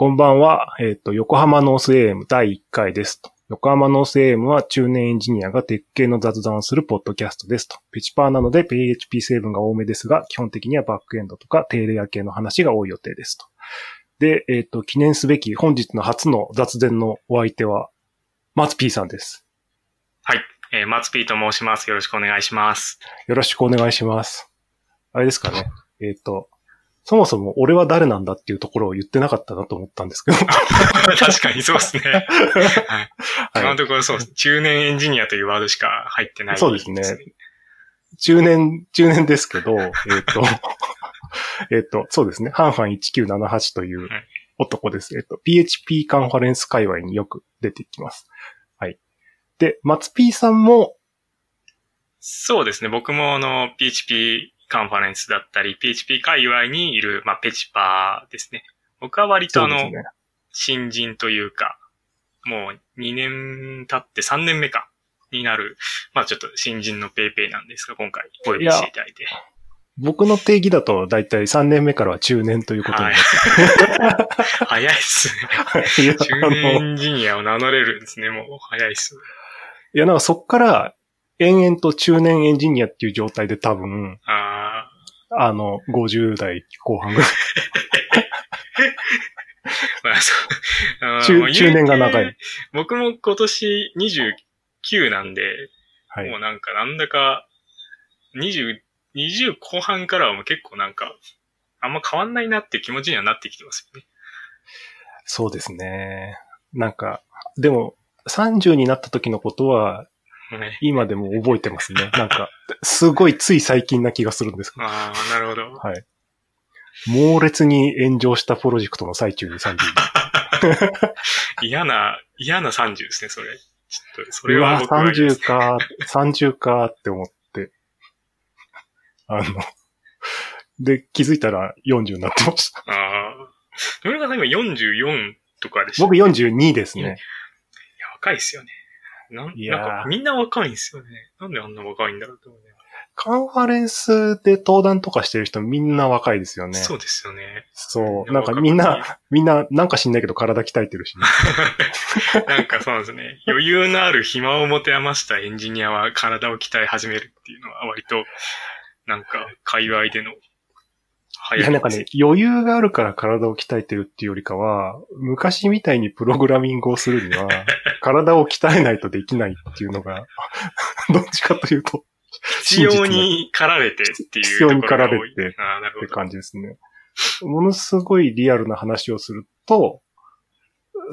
こんばんは。えっ、と、横浜ノース AM 第1回ですと。横浜ノース AM は中年エンジニアがテック系の雑談をするポッドキャストですと。ペチパーなので PHP 成分が多めですが、基本的にはバックエンドとか低レイヤ系の話が多い予定ですと。で、えっ、と、記念すべき本日の初の雑談のお相手は、松 P さんです。はい。えー、松 P と申します。よろしくお願いします。よろしくお願いします。あれですかね。えっ、と、そもそも俺は誰なんだっていうところを言ってなかったなと思ったんですけど。確かにそうですね。はい。のところそう。中年エンジニアというワードしか入ってない、そうですね。中年、中年ですけど、えっ、と、えっと、そうですね。ハンハン1978というはい男です。えっ、と、PHP カンファレンス界隈によく出てきます。はい。で、松 P さんも、そうですね。僕もあの、PHP カンファレンスだったり、PHP 界隈にいる、まあ、ペチパーですね。僕は割とあの。新人というか、もう2年経って3年目か、になる、まあちょっと新人のぺーぺーなんですが、今回お呼びしていただいて。僕の定義だとだいたい3年目からは中年ということになって 早いっすね。中年ジニアを名乗れるんですね、もう早いっす。いや、なんかそっから、延々と中年エンジニアっていう状態で多分、ああの、50代後半ぐらい。ー まあそうあー 中中年が長い。僕も今年29なんで、はいも。うなんかなんだか、20、20後半からはもう結構なんか、あんま変わんないなって気持ちにはなってきてますよね。そうですね。なんか、でも、30になった時のことは、ね今でも覚えてますね。なんか、すごいつい最近な気がするんですけど。ああ、なるほど。はい。猛烈に炎上したプロジェクトの最中に30に。嫌な、嫌な30ですね、それ。ちょっと、それは僕は嫌です30か、30かって思って。あの、で、気づいたら40になってました。ああ。野村さん今44とかでした。僕42ですね。いや、若いっすよね。なんなんか、みんな若いんですよね。なんであんな若いんだろうと思うね。カンファレンスで登壇とかしてる人みんな若いですよね。そうですよね。そう。なんかみんな、みんな、なんか知んないけど体鍛えてるしね。なんかそうですね。余裕のある暇を持て余したエンジニアは体を鍛え始めるっていうのは割と、なんか、界隈での、い流や、なんかね、余裕があるから体を鍛えてるっていうよりかは、昔みたいにプログラミングをするには、体を鍛えないとできないっていうのが、どっちかというと、必要に駆られてっていう必要に駆られて。って感じですね。ものすごいリアルな話をすると、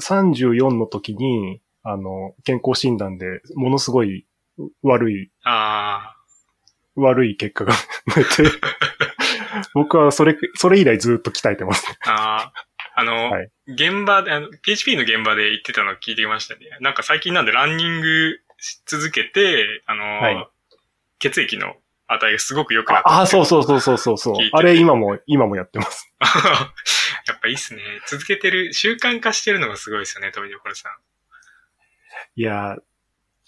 34の時に、あの、健康診断でものすごい悪い、あ悪い結果が 出て、僕はそれ、それ以来ずっと鍛えてます。あ、ああ、あの、はい現場で、あの、PHP の現場で言ってたの聞いてましたね。なんか最近なんでランニングし続けて、あの、はい血液の値がすごく良くなった。ああ、そうそうそうそうそうそうあれ今も、今もやってます。やっぱいいっすね。続けてる、習慣化してるのがすごいですよね、富所さん。いやー、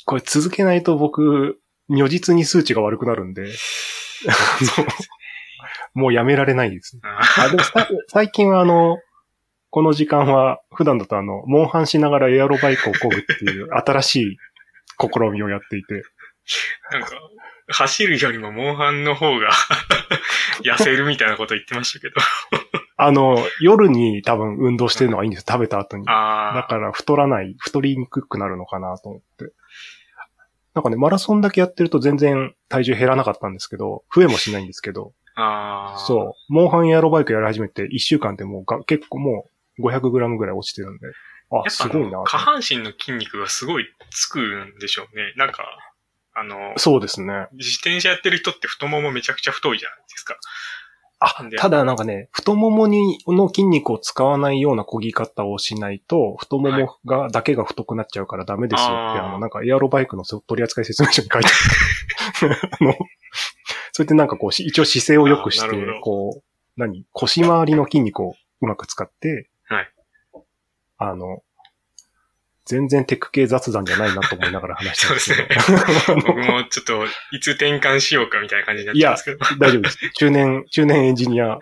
これ続けないと僕、如実に数値が悪くなるんで、あのもうやめられないですね。ああ、でもさ最近はあの、この時間は、普段だとあの、モンハンしながらエアロバイクを漕ぐっていう 新しい試みをやっていて、なんか、走るよりもモンハンの方が 痩せるみたいなこと言ってましたけど。あの、夜に多分運動してるのがいいんですよ、食べた後に。だから太らない、太りにくくなるのかなと思って。なんかね、マラソンだけやってると全然体重減らなかったんですけど、増えもしないんですけど、ああ。そう、モンハンエアロバイクやり始めて1週間でもうが結構もう 500g ぐらい落ちてるんで、あ、すごいなの、下半身の筋肉がすごいつくんでしょうね。なんか、あの、そうですね。自転車やってる人って太ももめちゃくちゃ太いじゃないですか。あただなんかね、太ももに、の筋肉を使わないような漕ぎ方をしないと、太ももが、だけが太くなっちゃうからダメですよって、あの、なんかエアロバイクの取扱説明書に書いてある。あの、それってなんかこう、し一応姿勢を良くしてこう、何腰回りの筋肉をうまく使って、はいあの、全然テック系雑談じゃないなと思いながら話してそうまですすけど。ね。僕もちょっと、いつ転換しようかみたいな感じになっちゃうんですけど。大丈夫です。中年、中年エンジニアだっ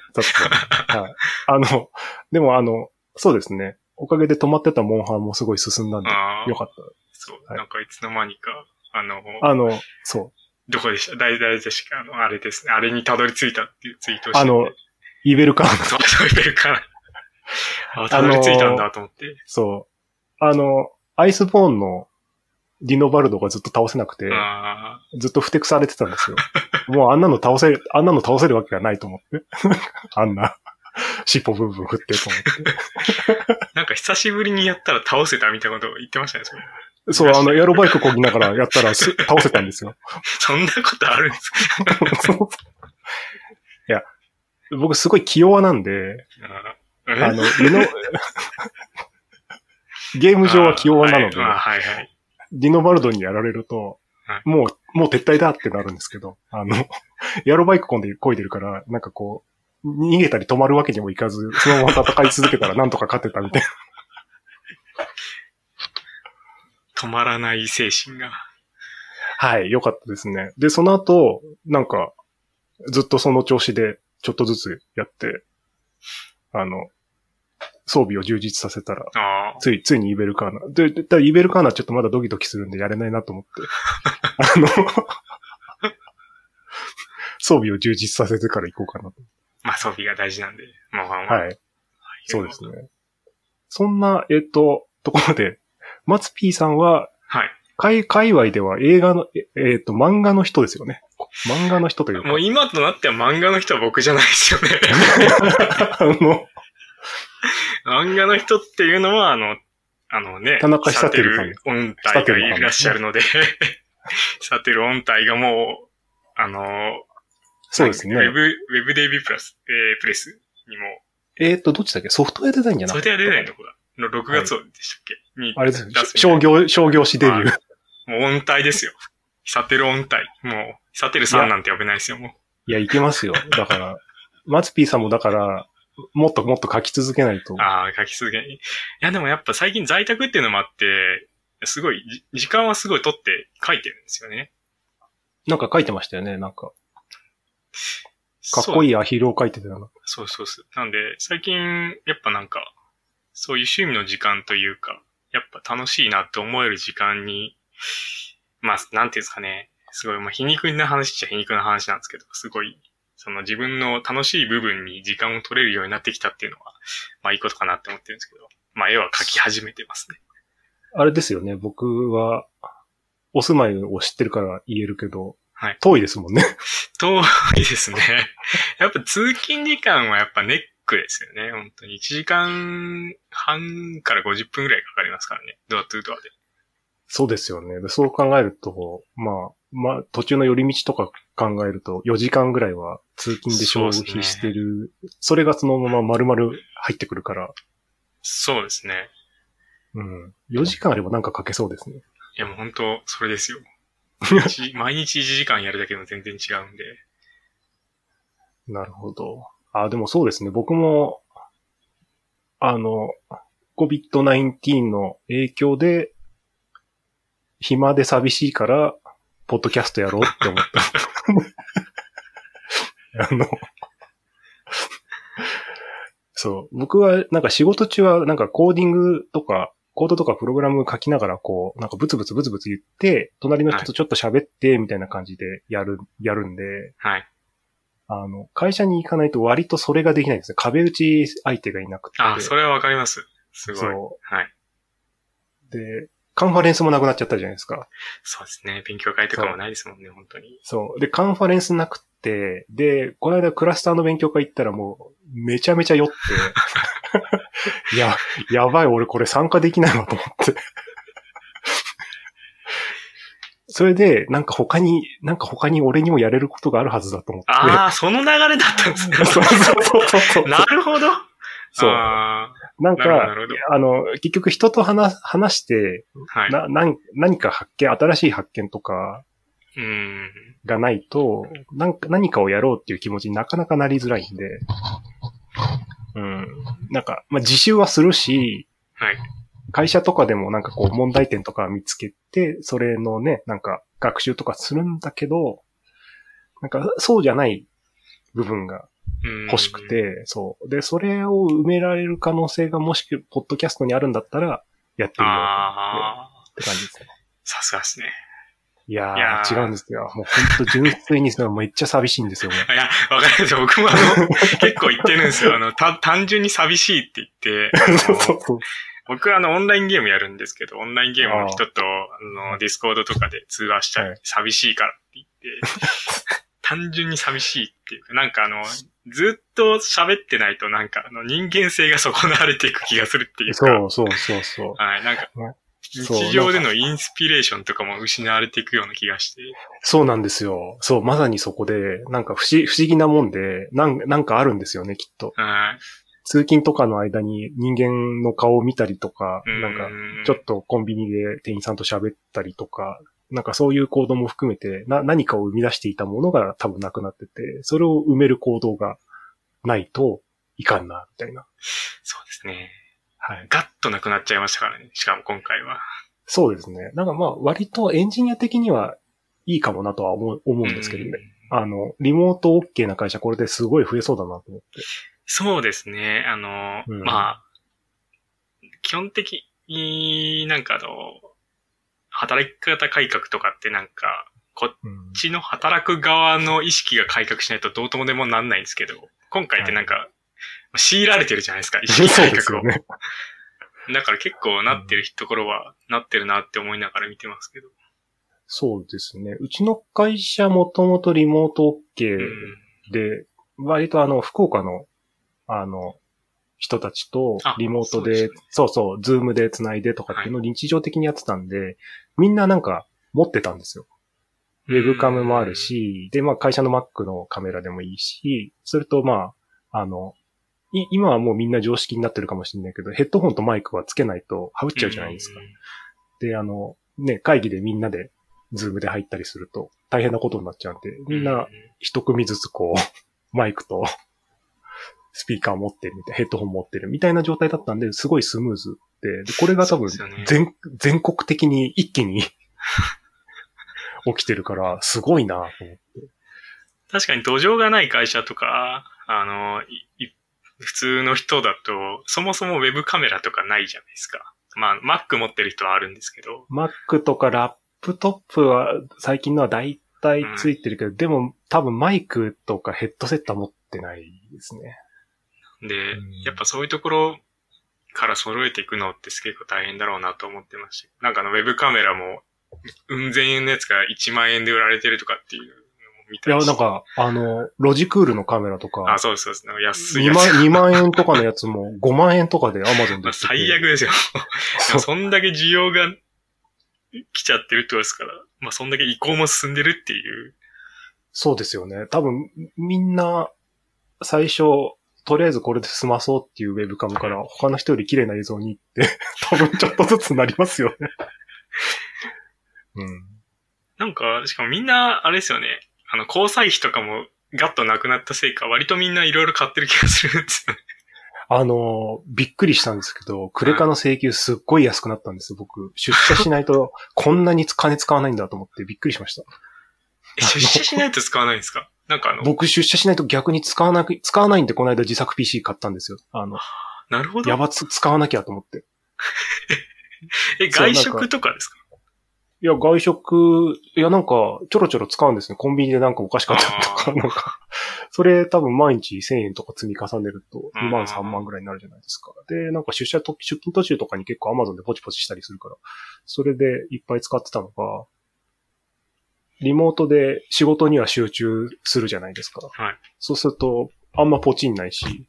た。はい。あの、でもあの、そうですね。おかげで止まってたモンハンもすごい進んだんで、よかっそう、はいなんかいつの間にか、あの、た。あの、そどこでした？誰々でしあの、あれですね。あれにたどり着いたっていうツイートをう。してて。あの、イーベルカーン。そう、そう言えるから。あ、たどり着いたんだと思って。そう。あの、アイスボーンのディノバルドがずっと倒せなくて、あずっと不適されてたんですよ。もうあんなの倒せる、あんなの倒せるわけがないと思って。あんな、尻尾ブンブン振ってと思って。あ、なんか久しぶりにやったら倒せたみたいなことを言ってましたね、それ。そう、あの、エアロバイク漕ぎながらやったらす倒せたんですよ。そんなことあるんですか？いや、僕すごい器用なんで、あの、湯の、ゲーム上は器用なので、はいはいはい。ディノバルドにやられるとは、もう、もう撤退だってなるんですけど、あの、エアロバイク込んで漕いでるから、なんかこう、逃げたり止まるわけにもいかず、そのまま戦い続けたらなんとか勝てたみたいな。止まらない精神が。はい、よかったですね。で、その後、なんか、ずっとその調子で、ちょっとずつやって、あの、装備を充実させたら。つい、ついにイベルカーナ。で、だイベルカーナちょっとまだドキドキするんでやれないなと思って。あの、装備を充実させてから行こうかなと。まあ装備が大事なんで。まあまあまあ。はい。そうですね。そんな、えっと、ところで、松 P さんは、はい。界、界隈では映画の、ええっと、漫画の人ですよね。漫画の人というか。もう今となっては漫画の人は僕じゃないですよね。あの、漫画の人っていうのは、あの、あのね、田中久輝さん音体がいらっしゃるので、サテル音体がもう、あの、そうですね。ウェブ、ウェブデビュープラス、えー、プレスにも、えっと、どっちだっけ？ソフトウェアデザインじゃなくて。それでは出ないのかなの6月でしたっけ、にあれです商業、商業誌デビュー。もう音体ですよ。サテル音体。もう、サテルさんなんて呼べないですよ、もう。いや、いけますよ。だから、松 P さんもだから、もっともっと書き続けないと。ああ、書き続け。いや、でもやっぱ最近在宅っていうのもあって、すごい、じ時間はすごい取って書いてるんですよね。なんか書いてましたよね、なんか。かっこい。いいアヒルを書いてたな。そうそうそう。なんで、最近、やっぱなんか、そういう趣味の時間というか、やっぱ楽しいなって思える時間に、まあ、なんていうんですかね。すごい、まあ、皮肉な話っちゃ皮肉な話なんですけど、すごい、その自分の楽しい部分に時間を取れるようになってきたっていうのは、まあいいことかなって思ってるんですけど、まあ絵は描き始めてますね。あれですよね、僕は、お住まいを知ってるから言えるけど、はい遠いですもんね。遠いですね。やっぱ通勤時間はやっぱネックですよね。本当に1時間半から50分ぐらいかかりますからね。ドアトゥードアで。そうですよね。でそう考えると、まあ、まあ、途中の寄り道とか考えると、4時間ぐらいは通勤で消費してる。それがそのまま丸々入ってくるから、そうですね。うん。4時間あればなんか書けそうですね。いやもう本当それですよ。毎日毎日1時間やるだけでも全然違うんで。なるほど。あ、でもそうですね。僕も、あの、COVID-19 の影響で、暇で寂しいから、ポッドキャストやろうって思った。あの、そう。僕はなんか仕事中はなんかコーディングとか、コードとかプログラム書きながらこう、なんかブツブツブツブツ言って、隣の人とちょっと喋って、みたいな感じでやる、やるんで、はい。あの、会社に行かないと割とそれができないんですね。壁打ち相手がいなくて。あ、それはわかります。すごい。そはい。う。で、カンファレンスもなくなっちゃったじゃないですか。そうですね。勉強会とかもないですもんね、本当に。そう。で、カンファレンスなくて、で、この間クラスターの勉強会行ったらもう、めちゃめちゃ酔って、いや、やばい、俺これ参加できないわと思って。それで、なんか他に、なんか他に俺にもやれることがあるはずだと思って。ああ、その流れだったんですね。そうそうそうそう。なるほど。そう。あなんかあの、結局人と話、話して、あ、はい。な、なん何か発見、新しい発見とかうん。がないと、なんか何かをやろうっていう気持ちになかなかなりづらいんで、うん。なんか、まあ、自習はするし、はい。会社とかでもなんかこう問題点とか見つけて、それのね、なんか学習とかするんだけど、なんかそうじゃない部分がうん欲しく。て、そう。で、それを埋められる可能性がもし、ポッドキャストにあるんだったら、やってみようって感じですね。さすがですね。いやー、いやー違うんですよ。もう本当純粋にそれめっちゃ寂しいんですよ、もういや、わかりますよ。僕もあの、結構言ってるんですよ。あの、た、単純に寂しいって言って、そうそうそう。僕あの、オンラインゲームやるんですけど、オンラインゲームの人と、あの、ディスコードとかで通話したり、はい寂しいからって言って、単純に寂しいっていうか、なんかあの、ずっと喋ってないとなんか、あの、人間性が損なわれていく気がするっていうか、そうそうそうそう。はい、なんか日常でのインスピレーションとかも失われていくような気がして、そうなんですよ。そう、まさにそこで、なんか不思不思議なもんで、なんなんかあるんですよね、きっと。はい。通勤とかの間に人間の顔を見たりとか、うなんか、んちょっとコンビニで店員さんと喋ったりとか、なんかそういう行動も含めて、な、何かを生み出していたものが多分なくなってて、それを埋める行動がないといかんな、みたいな。そうですね。はい。ガッとなくなっちゃいましたからね。しかも今回は。そうですね。なんかまあ、割とエンジニア的にはいいかもなとは思う思うんですけどね。あの、リモート OK な会社これですごい増えそうだなと思って。そうですね。あの、うんまあ、基本的になんかあの、働き方改革とかってなんか、こっうんちの働く側の意識が改革しないとどうともでもなんないんですけど、今回ってなんか、強いられてるじゃないですか、意識改革を。ね。だから結構なってるところはなってるなって思いながら見てますけど。そうですね。うちの会社もともとリモート OK うんで、割とあの、福岡の、あの、人たちとあリモートで、そうそうズームで繋いでとかっていうのを日常的にやってたんで、みんななんか持ってたんですよ。webcam もあるし、で、まあ会社の Mac のカメラでもいいし、それとまあ、あの、い今はもうみんな常識になってるかもしれないけど、ヘッドホンとマイクはつけないと被っちゃうじゃないですか。で、あの、ね、会議でみんなで、ズームで入ったりすると大変なことになっちゃうんで、みんな、一組ずつこう、マイクとスピーカー持ってるみたいな、ヘッドホン持ってるみたいな状態だったんで、すごいスムーズで、でこれが多分そうですよね全、全国的に一気に 起きてるから、すごいなと思って。確かに土壌がない会社とか、あの、普通の人だと、そもそもウェブカメラとかないじゃないですか。まあ、Mac 持ってる人はあるんですけど、Mac とかラップトップは最近のは大体ついてるけど、でも多分マイクとかヘッドセットは持ってないですね。でうん、やっぱそういうところから揃えていくのって結構大変だろうなと思ってました。なんかあのウェブカメラも、うん千円のやつが1万円で売られてるとかっていうのを見いや、たりしてなんか、あの、ロジクールのカメラとか、あ、そうです、そうです。安い2万やつ。2万円とかのやつも5万円とかで Amazon で。最悪ですよ。そんだけ需要が来ちゃってるってことですから、まあそんだけ移行も進んでるっていう。そうですよね。多分、みんな、最初、とりあえずこれで済まそうっていうウェブカムから他の人より綺麗な映像に行って、多分ちょっとずつなりますよね。うん。なんか、しかもみんな、あれですよね。あの、交際費とかもガッとなくなったせいか、割とみんないろいろ買ってる気がするんですよね。あの、びっくりしたんですけど、クレカの請求すっごい安くなったんですよ、僕。出社しないと こんなに金使わないんだと思ってびっくりしました。え出社しないと使わないんですか？なんかあの、僕出社しないと逆に使わなく、使わないんでこの間自作 PC 買ったんですよ。あの、なるほど。やばつ、使わなきゃと思って。え、外食とかですか？いや、外食、いや、なんか、ちょろちょろ使うんですね。コンビニでなんかお菓子買ったりとか、なんか、それ多分毎日1000円とか積み重ねるとうん2万3万ぐらいになるじゃないですか。で、なんか出社と、出勤途中とかに結構 Amazon でポチポチしたりするから、それでいっぱい使ってたのが、リモートで仕事には集中するじゃないですか。はい。そうすると、あんまポチんないし、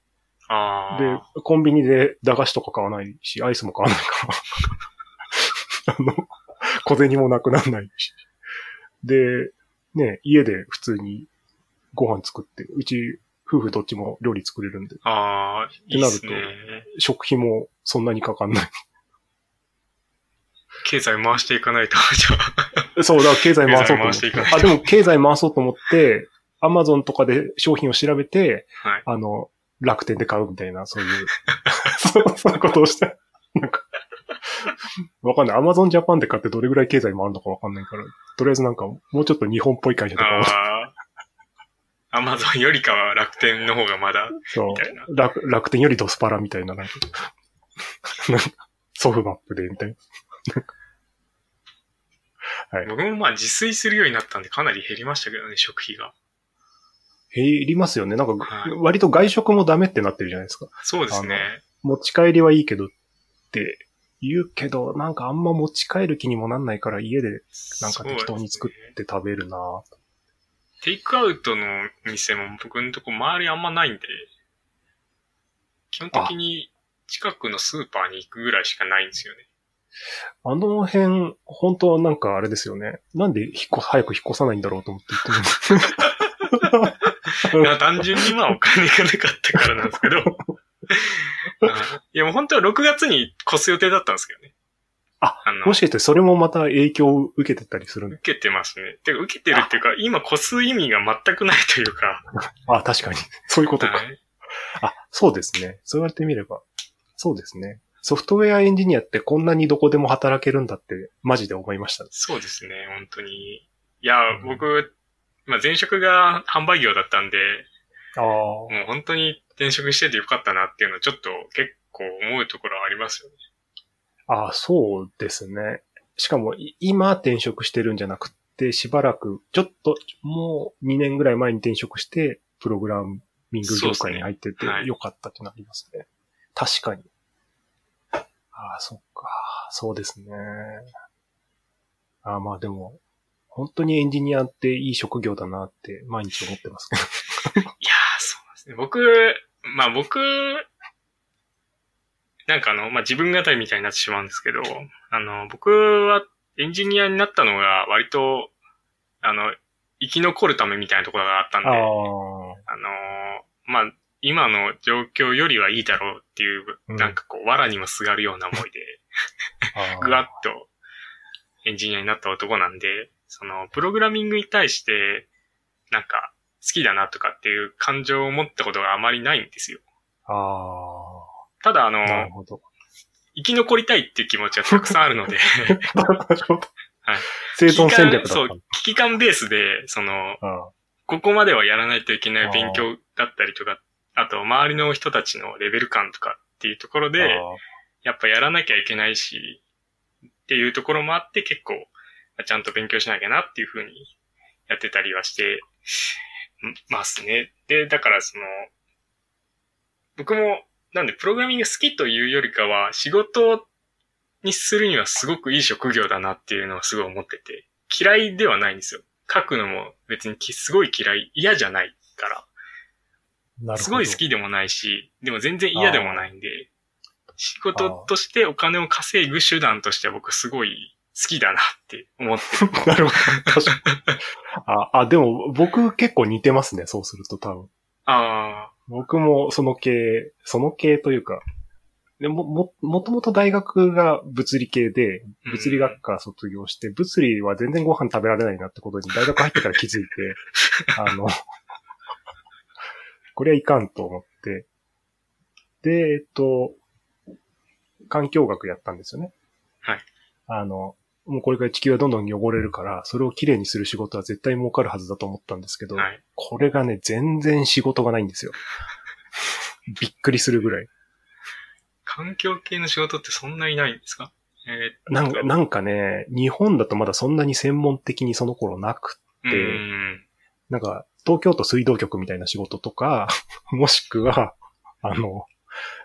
ああ。で、コンビニで駄菓子とか買わないし、アイスも買わないから。あの、小銭もなくならないし。で、ね、家で普通にご飯作って、うち夫婦どっちも料理作れるんで、ああ、いいっすね。食費もそんなにかかんない。経済回していかないと、じゃあ。そう、だから経済回そうと思ってあ、でも経済回そうと思って、アマゾンとかで商品を調べて、はい。あの、楽天で買うみたいな、そういう、そうそういうことをして、なんか、わかんない。アマゾンジャパンで買ってどれぐらい経済回るのかわかんないから、とりあえずなんか、もうちょっと日本っぽい会社とか。アマゾンよりかは楽天の方がまだ、そう。楽、楽天よりドスパラみたいな、なんか、なんかソフマップで、みたいな。はい。僕もまあ自炊するようになったんでかなり減りましたけどね、食費が。減りますよね。なんか、はい割と外食もダメってなってるじゃないですか。そうですね。持ち帰りはいいけどって言うけど、なんかあんま持ち帰る気にもなんないから家でなんか適当に作そうですねって食べるなぁテイクアウトの店も僕のとこ周りあんまないんで、基本的に近くのスーパーに行くぐらいしかないんですよね。あの辺、本当はなんかあれですよね。なんで引っ越、早く引っ越さないんだろうと思って言ってる いや単純にまあお金がなかったからなんですけど。うんいやもう本当は6月に越す予定だったんですけどね。ああのもしかしてそれもまた影響を受けてたりするん受けてますね。てか受けてるっていうか、今越す意味が全くないというか。あ、確かに。そういうことか。はいあ、そうですね。そう言われてみれば。そうですね。ソフトウェアエンジニアってこんなにどこでも働けるんだって、マジで思いました。そうですね、本当に。いや、僕、まあ前職が販売業だったんで、ああ。もう本当に転職しててよかったなっていうのはちょっと結構思うところはありますよね。ああ、そうですね。しかも、い今転職してるんじゃなくて、しばらく、ちょっと、もう2年ぐらい前に転職して、プログラミング業界に入っててよかったってなりますね。確かに。ああ、そっか。そうですね。ああ、まあでも、本当にエンジニアっていい職業だなって毎日思ってますけど。いやー、そうですね。僕、まあ僕、なんかあの、まあ自分語りみたいになってしまうんですけど、あの、僕はエンジニアになったのが割と、あの、生き残るためみたいなところがあったんで、あ。の、まあ、今の状況よりはいいだろうっていう、うんなんかこう、藁にもすがるような思いで、ああぐわっとエンジニアになった男なんで、その、プログラミングに対して、なんか、好きだなとかっていう感情を持ったことがあまりないんですよ。あただ、あの。生き残りたいっていう気持ちはたくさんあるので。生存戦略だそう危機感ベースで、その、あここまではやらないといけない勉強だったりとか、あと、周りの人たちのレベル感とかっていうところあで、やっぱやらなきゃいけないし、っていうところもあって結構、ちゃんと勉強しなきゃなっていうふうにやってたりはしてますね。で、だからその、僕も、なんでプログラミング好きというよりかは、仕事にするにはすごくいい職業だなっていうのはすごい思ってて、嫌いではないんですよ。書くのも別にきすごい嫌い、嫌じゃないから。すごい好きでもないし、でも全然嫌でもないんで、仕事としてお金を稼ぐ手段としては僕すごい好きだなって思ってる。なるほど。確かに。あ、あ、でも僕結構似てますね、そうすると多分。あ僕もその系、その系というか、でも、も、もともと大学が物理系で、うん物理学科卒業して、物理は全然ご飯食べられないなってことに大学入ってから気づいて、あの、これはいかんと思って、で、えっと、環境学やったんですよね。はい。あの、もうこれから地球はどんどん汚れるから、それをきれいにする仕事は絶対儲かるはずだと思ったんですけど、あ、はい。これがね、全然仕事がないんですよ。びっくりするぐらい。環境系の仕事ってそんなにないんですか？えー、なんか、なんかね、日本だとまだそんなに専門的にその頃なく、うーん。なんか、東京都水道局みたいな仕事とか、もしくは、あの、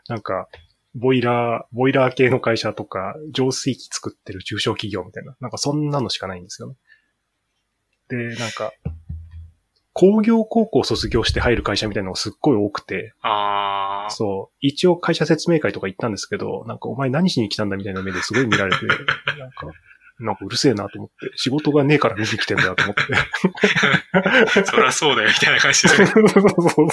なんか、ボイラー、ボイラー系の会社とか、浄水器作ってる中小企業みたいな、なんかそんなのしかないんですよね。で、なんか、工業高校卒業して入る会社みたいなのがすっごい多くて、ああ、そう。一応会社説明会とか行ったんですけど、なんかお前何しに来たんだみたいな目ですごい見られて、なんか、なんかうるせえなと思って、仕事がねえから見に来てんだよと思って。そりゃそうだよみたいな感じですね。そ う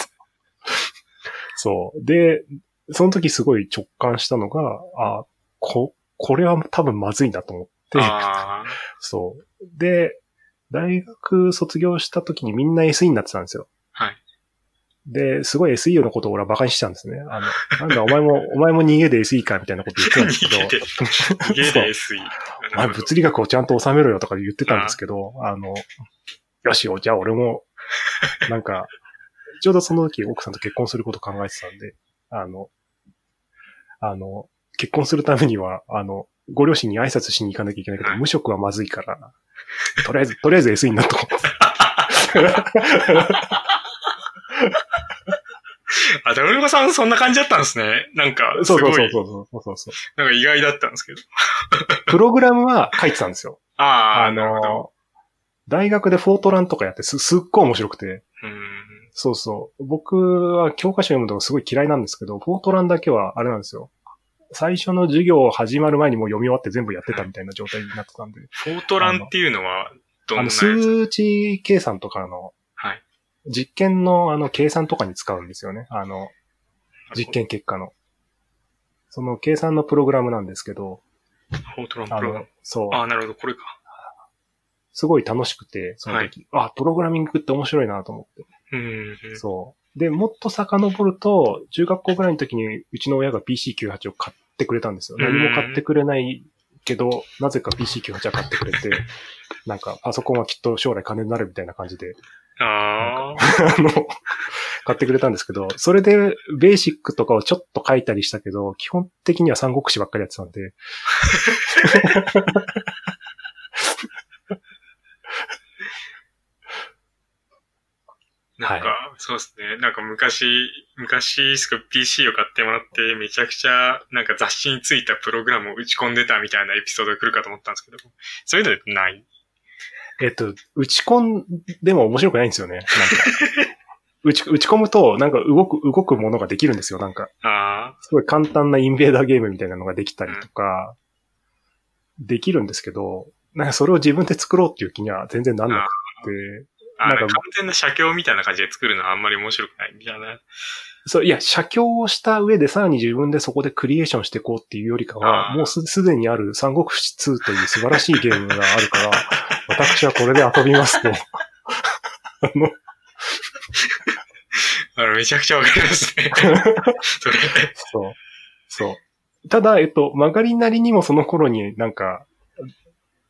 そう。で、その時すごい直感したのが、あ、こ、これは多分まずいなと思って、そう。で、大学卒業した時にみんな SE になってたんですよ。はい。で、すごい SE のことを俺は馬鹿にしてたんですね。あの、なんだお前も、お前も逃げで SE かみたいなこと言ってたんですけど。逃げで、逃げで SE。お前物理学をちゃんと収めろよとか言ってたんですけど、あの、よしよ、じゃあ俺も、なんか、ちょうどその時奥さんと結婚すること考えてたんで、あの、あの、結婚するためには、あの、ご両親に挨拶しに行かなきゃいけないけど、無職はまずいから、とりあえず、とりあえず SE になっとこう。あ、ダブルコさんそんな感じだったんですね。なんか、すごい、そうそうそうそうそうそう。なんか意外だったんですけど。プログラムは書いてたんですよ。ああ、あ。の、大学でフォートランとかやってす、すっごい面白くて。うん。そうそう。僕は教科書読むのがすごい嫌いなんですけど、フォートランだけはあれなんですよ。最初の授業始まる前にもう読み終わって全部やってたみたいな状態になってたんで。フォートランっていうのは、どんあの、なやつ？数値計算とかの、はい。実験のあの、計算とかに使うんですよね。あの、実験結果の。その計算のプログラムなんですけど、フォートランあプログラム。、のそう、ああ、なるほど、これか。すごい楽しくて、その時、あ、プログラミングって面白いなと思って。うん。そう。で、もっと遡ると、中学校ぐらいの時にうちの親が PC98 を買ってくれたんですよ。うん何も買ってくれないけど、なぜか PC98 は買ってくれて、なんかパソコンはきっと将来金になるみたいな感じで、ああ、あの、買ってくれたんですけど、それでベーシックとかをちょっと書いたりしたけど、基本的には三国志ばっかりやってたんで、なんか、そうですね。なんか昔、昔すぐ PC を買ってもらって、めちゃくちゃ、なんか雑誌についたプログラムを打ち込んでたみたいなエピソードが来るかと思ったんですけど、そういうのない。えっと、打ち込んでも面白くないんですよね。なんか 打ち打ち込むと、なんか動く、動くものができるんですよ。なんか、あすごい簡単なインベーダーゲームみたいなのができたりとか、できるんですけど、なんかそれを自分で作ろうっていう気には全然なんなくて、あ、あなんか完全な写経みたいな感じで作るのはあんまり面白くないみたいな。そう、いや、写経をした上でさらに自分でそこでクリエーションしていこうっていうよりかは、もうすすでにある三国志2という素晴らしいゲームがあるから、私はこれで遊びますと。あの、あのめちゃくちゃわかりますね。それ。そう。そう。ただ、えっと、曲がりなりにもその頃になんか、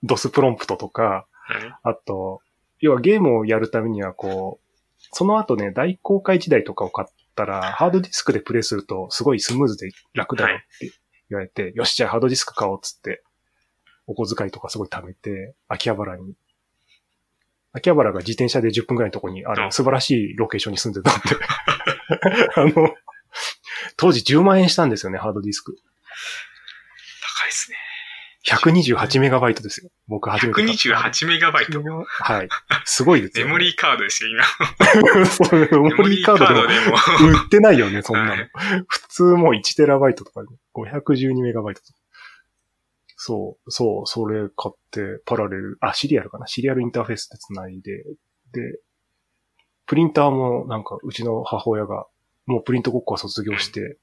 ドスプロンプトとか、はいあと、要はゲームをやるためにはこう、その後ね、大公開時代とかを買ったら、ハードディスクでプレイするとすごいスムーズで楽だよって言われて、よし、じゃあハードディスク買おうっつって、お小遣いとかすごい貯めて、秋葉原に。秋葉原が自転車で10分ぐらいのとこにあうんる素晴らしいロケーションに住んでたんで。あの、当時10万円したんですよね、ハードディスク。高いですね。128メガバイトですよ。僕初めて買った。128メガバイト。はい。すごいですよ、メモリーカードですよ、今。そう、メモリーカードでも売ってないよね、そんなの。はい普通もう1テラバイトとかで、512メガバイトとか。そう、そう、それ買って、パラレル、あ、シリアルかな？シリアルインターフェースで繋いで、で、プリンターもなんか、うちの母親が、もうプリントごっこは卒業して、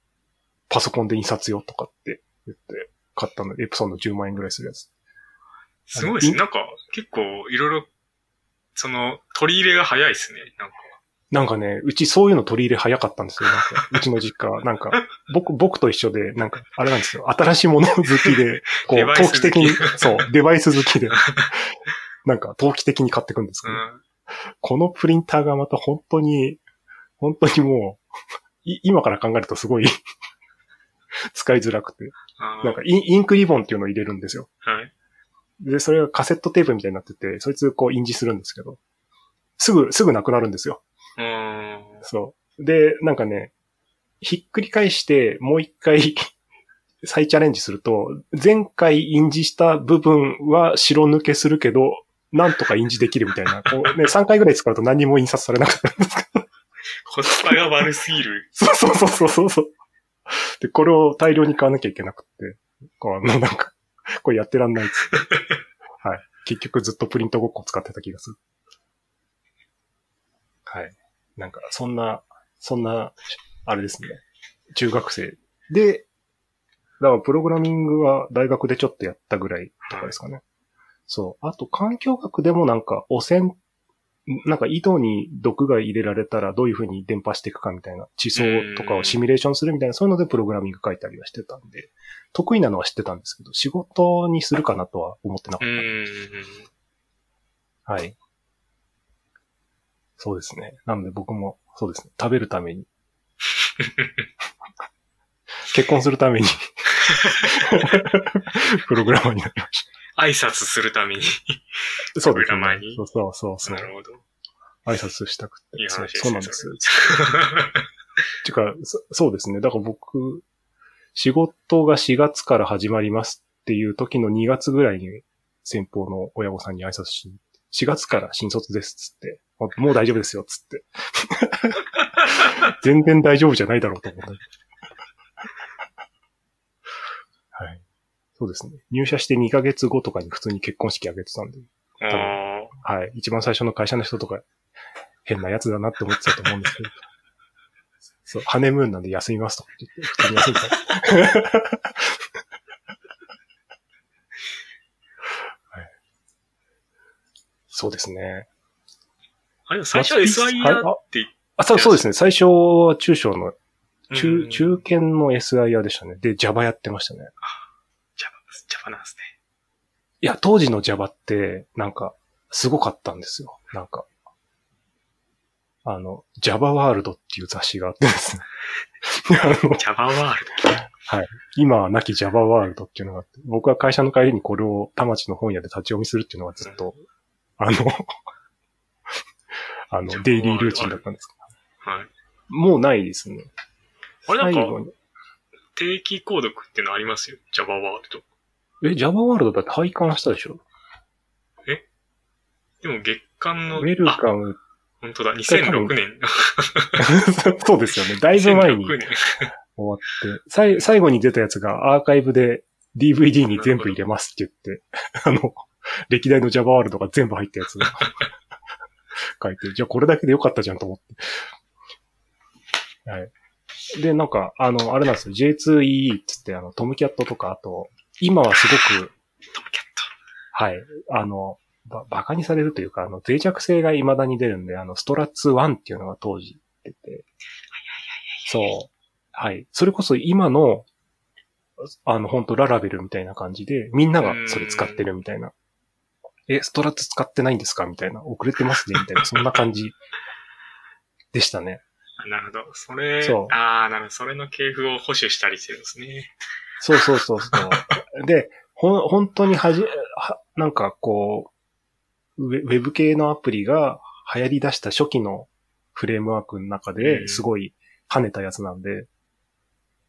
パソコンで印刷よとかって言って、買ったの、エプソンの10万円ぐらいするやつ。すごいですね。なんか、結構、いろいろ、その、取り入れが早いですね。なんか。なんかね、うちそういうの取り入れ早かったんですよ。なんか、うちの実家は。なんか、僕、僕と一緒で、なんか、あれなんですよ。新しいもの好きで、こう投機的にそう、デバイス好きで、なんか、投機的に買ってくんですけど、うん。このプリンターがまた本当に、本当にもう、い今から考えるとすごい使いづらくて、なんかイン、インクリボンっていうのを入れるんですよ。はい。で、それがカセットテープみたいになってて、そいつこう印字するんですけど、すぐ、すぐなくなるんですよ。うーん。そう。で、なんかね、ひっくり返して、もう一回 再チャレンジすると、前回印字した部分は白抜けするけど、なんとか印字できるみたいな。こうね、3回ぐらい使うと何も印刷されなくなるんですけど。コスパが悪すぎる。そうそうそうそうそう。で、これを大量に買わなきゃいけなくって、こう、あの、なんか、これやってらんないっつって。はい。結局ずっとプリントごっこ使ってた気がする。はい。なんか、そんな、そんな、あれですね。中学生。で、だからプログラミングは大学でちょっとやったぐらいとかですかね。そう。あと、環境学でもなんか、汚染、なんか井戸に毒が入れられたらどういう風に伝播していくかみたいな地層とかをシミュレーションするみたいな、そういうのでプログラミング書いたりはしてたんで、得意なのは知ってたんですけど、仕事にするかなとは思ってなかうった。はい。そうですね。なので僕もそうですね。食べるために。結婚するために プログラマーになりまし挨拶するために。た。そうですプログラマーに。ねそうそうそうそうな。るほど。挨拶したくて。そういい話ですね。そうなんです。てかそ、そうですね。だから僕、仕事が4月から始まりますっていう時の2月ぐらいに先方の親御さんに挨拶しに行って、4月から新卒ですっつって、もう大丈夫ですよっつって。全然大丈夫じゃないだろうと思った。はい。そうですね。入社して2ヶ月後とかに普通に結婚式挙げてたんで、あはい。一番最初の会社の人とか変なやつだなって思ってたと思うんですけど。そう、ハネムーンなんで休みますとか言って、普通に休んでた。はい、そうですね。あれ、最初は SIR って言っあ、そうそうですね。最初は中小の、て、中、うん中堅の SIR でしたね。で、Java やってましたね。Java、Java なんですね。いや、当時の Java って、なんか、すごかったんですよ。なんか。あの、Java ワールドっていう雑誌があってですね。Java ワールド。今は亡き Java ワールドっていうのがあって、僕は会社の帰りにこれを田町の本屋で立ち読みするっていうのがずっと、あの、あの、デイリールーチンだったんですけはい。ど、もうないですね。あれなんか定期購読っていうのありますよ？Java ワールド。え、Java ワールドだって廃刊したでしょ？でも月間の、ウェルあ、カム。本当だ、2006年。そうですよね。だいぶ前に2006年。終わって、さい最後に出たやつがアーカイブで DVD に全部入れますって言って、あの、歴代の Java ワールドが全部入ったやつが 書いて、じゃあこれだけでよかったじゃんと思って。はい。で、なんか、あの、あれなんですよ。J2EE っつって、あの、トムキャットとか、あと、今はすごく、トムキャッはい、あの、ば、バカにされるというか、あの、脆弱性が未だに出るんで、あの、ストラッツ1っていうのが当時出て、そう。はい。それこそ今の、あの、本当ララベルみたいな感じで、みんながそれ使ってるみたいな。え、ストラッツ使ってないんですか？みたいな。遅れてますねみたいな。そんな感じでしたね。ト。なるほど。それ、そうああ、なるほど。それの系譜を保守したりしてるんですね。そうそうそうそう。で、ほん、本当にはじ、は、なんかこう、ウェウェブ系のアプリが流行り出した初期のフレームワークの中うんですごい跳ねたやつなんで、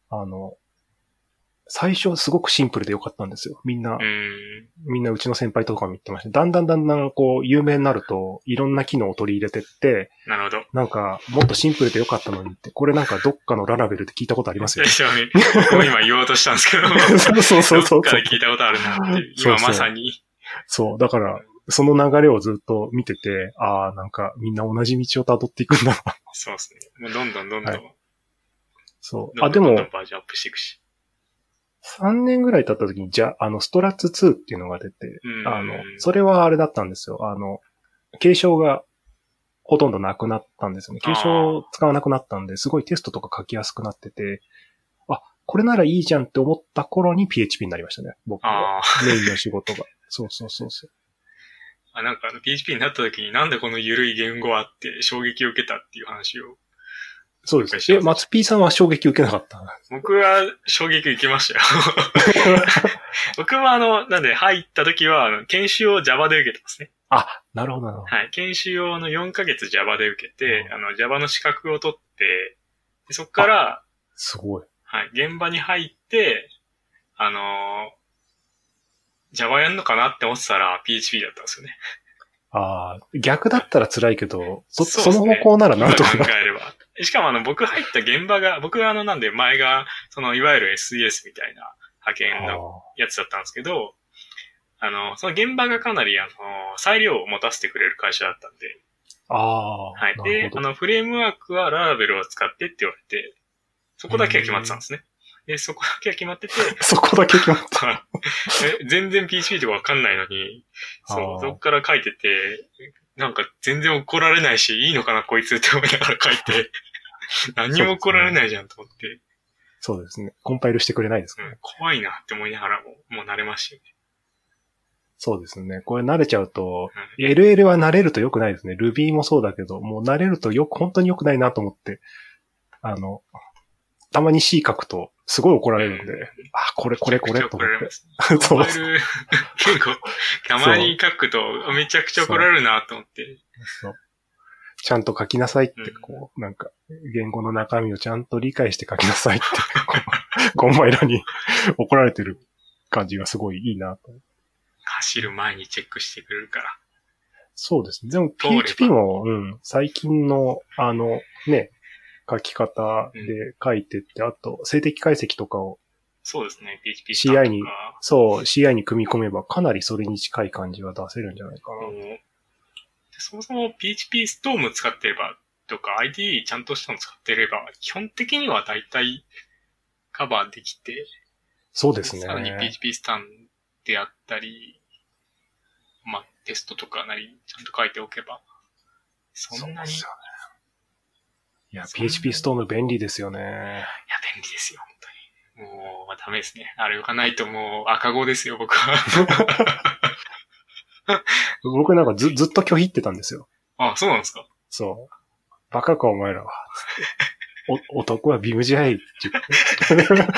あの、最初すごくシンプルでよかったんですよ。みんな、ん。みんなうちの先輩とかも言ってました。だんだんだんだんこう、有名になると、いろんな機能を取り入れてって、なるほど。なんか、もっとシンプルでよかったのにって、これなんかどっかのララベルで聞いたことありますよね。ね、僕も今言おうとしたんですけど、そうそうそうそうどっかで聞いたことあるなって。今そうそうまさに。そう。だから、その流れをずっと見てて、ああ、なんかみんな同じ道を辿っていくんだな。そうですね。もうどんどんどんどん、はいそう。どあ、でもどんどん、バージョンアップしていくし。3年ぐらい経った時に、じゃあ、あの、ストラッツ2っていうのが出て、うんあの、それはあれだったんですよ。あの、継承がほとんどなくなったんですよね。継承を使わなくなったんで、すごいテストとか書きやすくなってて、あ、これならいいじゃんって思った頃に PHP になりましたね。僕は。あメインの仕事が。そうそうそうそう。あ。あ、なんかあの PHP になった時になんでこの緩い言語はって衝撃を受けたっていう話を。そうです。え、松 P さんは衝撃受けなかった？僕は衝撃受けましたよ。僕はあの、なんで入った時は、研修を Java で受けてますね。あ、なるほど、なるほど。はい。研修をあの4ヶ月 Java で受けて、うんあの Java の資格を取って、でそこから、すごい。はい、現場に入って、あのー Java やんのかなって思ってたら PHP だったんですよね。ああ、逆だったら辛いけど、そ、その方向ならなんとか今考えれば。しかもあの、僕入った現場が、僕はあの、なんで前が、その、いわゆる SES みたいな派遣のやつだったんですけど、あの、その現場がかなり、あの、裁量を持たせてくれる会社だったんで、ああ、はい。で。あの、フレームワークはララベルを使ってって言われて、そこだけは決まってたんですね。で、そこだけは決まってて、そこだけ決まった。え全然 PHP とかわかんないのに、そう、そこから書いてて、なんか全然怒られないし、いいのかなこいつって思いながら書いて、何にも怒られないじゃんと思って、そうですね。コンパイルしてくれないですかうん、怖いなって思いながらも、もう慣れましたよね。そうですね。これ慣れちゃうと、LL は慣れると良くないですね。Ruby もそうだけど、もう慣れるとよく、本当に良くないなと思って、あの、たまに C 書くと、すごい怒られるんで、あ、これこれこれと思って。そう結構、たまに書くとめちゃくちゃ怒られるなと思って。そうちゃんと書きなさいってうん、こう、なんか、言語の中身をちゃんと理解して書きなさいって、こう、ゴンマイラに怒られてる感じがすごいいいなと。走る前にチェックしてくれるから。そうですね。でも PHP も、うん、最近の、あの、ね、書き方で書いてって、あと、静的解析とかを、そうですね。PHP ス CI に。そう、CI に組み込めば、かなりそれに近い感じは出せるんじゃないかな。そもそも PHP ストーム使ってれば、とか IDE ちゃんとしたの使ってれば、基本的には大体カバーできて、そうですね。さらに PHP スタンであったり、まあ、テストとかなりちゃんと書いておけば、そんなに、いそういや、PHP ストーム便利ですよね。や、便利ですよ、本当に。もう、まあ、ダメですね。あれがないともう赤子ですよ、僕は。僕なんかずずっと拒否ってたんですよ。あ、そうなんですか？そう。バカかお前らは。お男はビムじゃいって言って。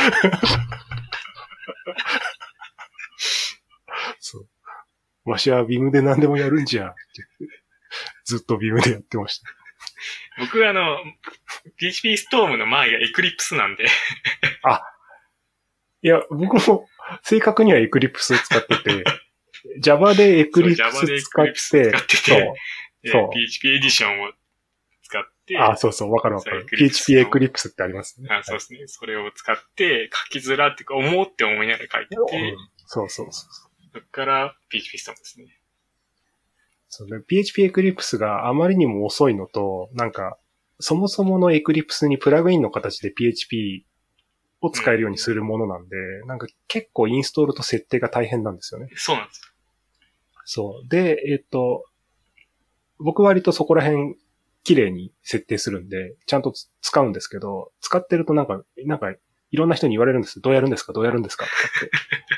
そう。わしはビムで何でもやるんじゃ。ってずっとビムでやってました。僕あの、PHP ストームの前が Eclipse なんで、いや、僕も正確には Eclipse を使ってて、Java で Eclipse 使って、そう。でそう PHP エディションを使って、あ、そうそう、わかるわかる。PHP エクリプスってありますね。あそうですね。それを使って、書きづらって思うって思いながら書いてて、そうそうそう。そっから PHP ストームですね。そうね、PHP エクリプスがあまりにも遅いのと、なんか、そもそもの Eclipse にプラグインの形で PHP を使えるようにするものなんで、なんか結構インストールと設定が大変なんですよね。そうなんですそう。で、えっと、僕割とそこら辺綺麗に設定するんで、ちゃんと使うんですけど、使ってるとなんか、なんか、いろんな人に言われるんですどうやるんですか？どうやるんですか？とかって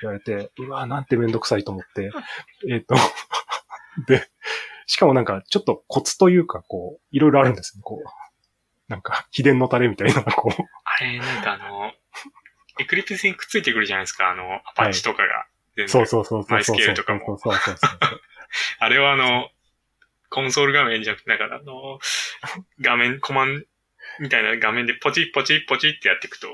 言われて、うわなんてめんどくさいと思って、えっと、で、しかもなんか、ちょっとコツというか、こう、いろいろあるんですね、こう。なんか、秘伝のタレみたいな、こう。あれ、なんかあの、エクリプスにくっついてくるじゃないですか、あの、アパッチとかが。全部そうそうそうそう。マイスケールとかもそうそうそうそう。あれはあの、コンソール画面じゃなくて、なんかあの、画面、コマンみたいな画面でポチッポチッポチッってやっていくと、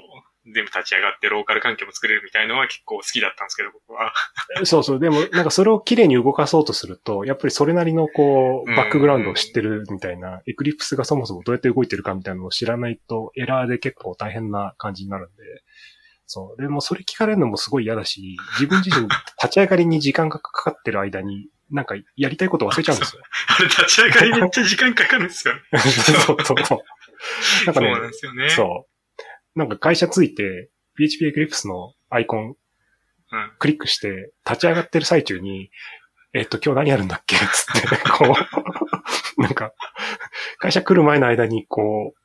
全部立ち上がってローカル環境も作れるみたいのは結構好きだったんですけど、僕は。そうそう。でも、なんかそれを綺麗に動かそうとすると、やっぱりそれなりのこう、うんバックグラウンドを知ってるみたいな、エクリプスがそもそもどうやって動いてるかみたいなのを知らないと、エラーで結構大変な感じになるんで、そう。でもそれ聞かれるのもすごい嫌だし、自分自身立ち上がりに時間がかかってる間に、なんかやりたいこと忘れちゃうんですよ。あれ立ち上がりめっちゃ時間かかるんですよね。そうそうそう。なんかそうねなんですよね。そう。なんか会社ついて、PHP Eclipse のアイコンうん。クリックして、立ち上がってる最中に、えっと、今日何やるんだっけつって、こう、なんか、会社来る前の間に、こう、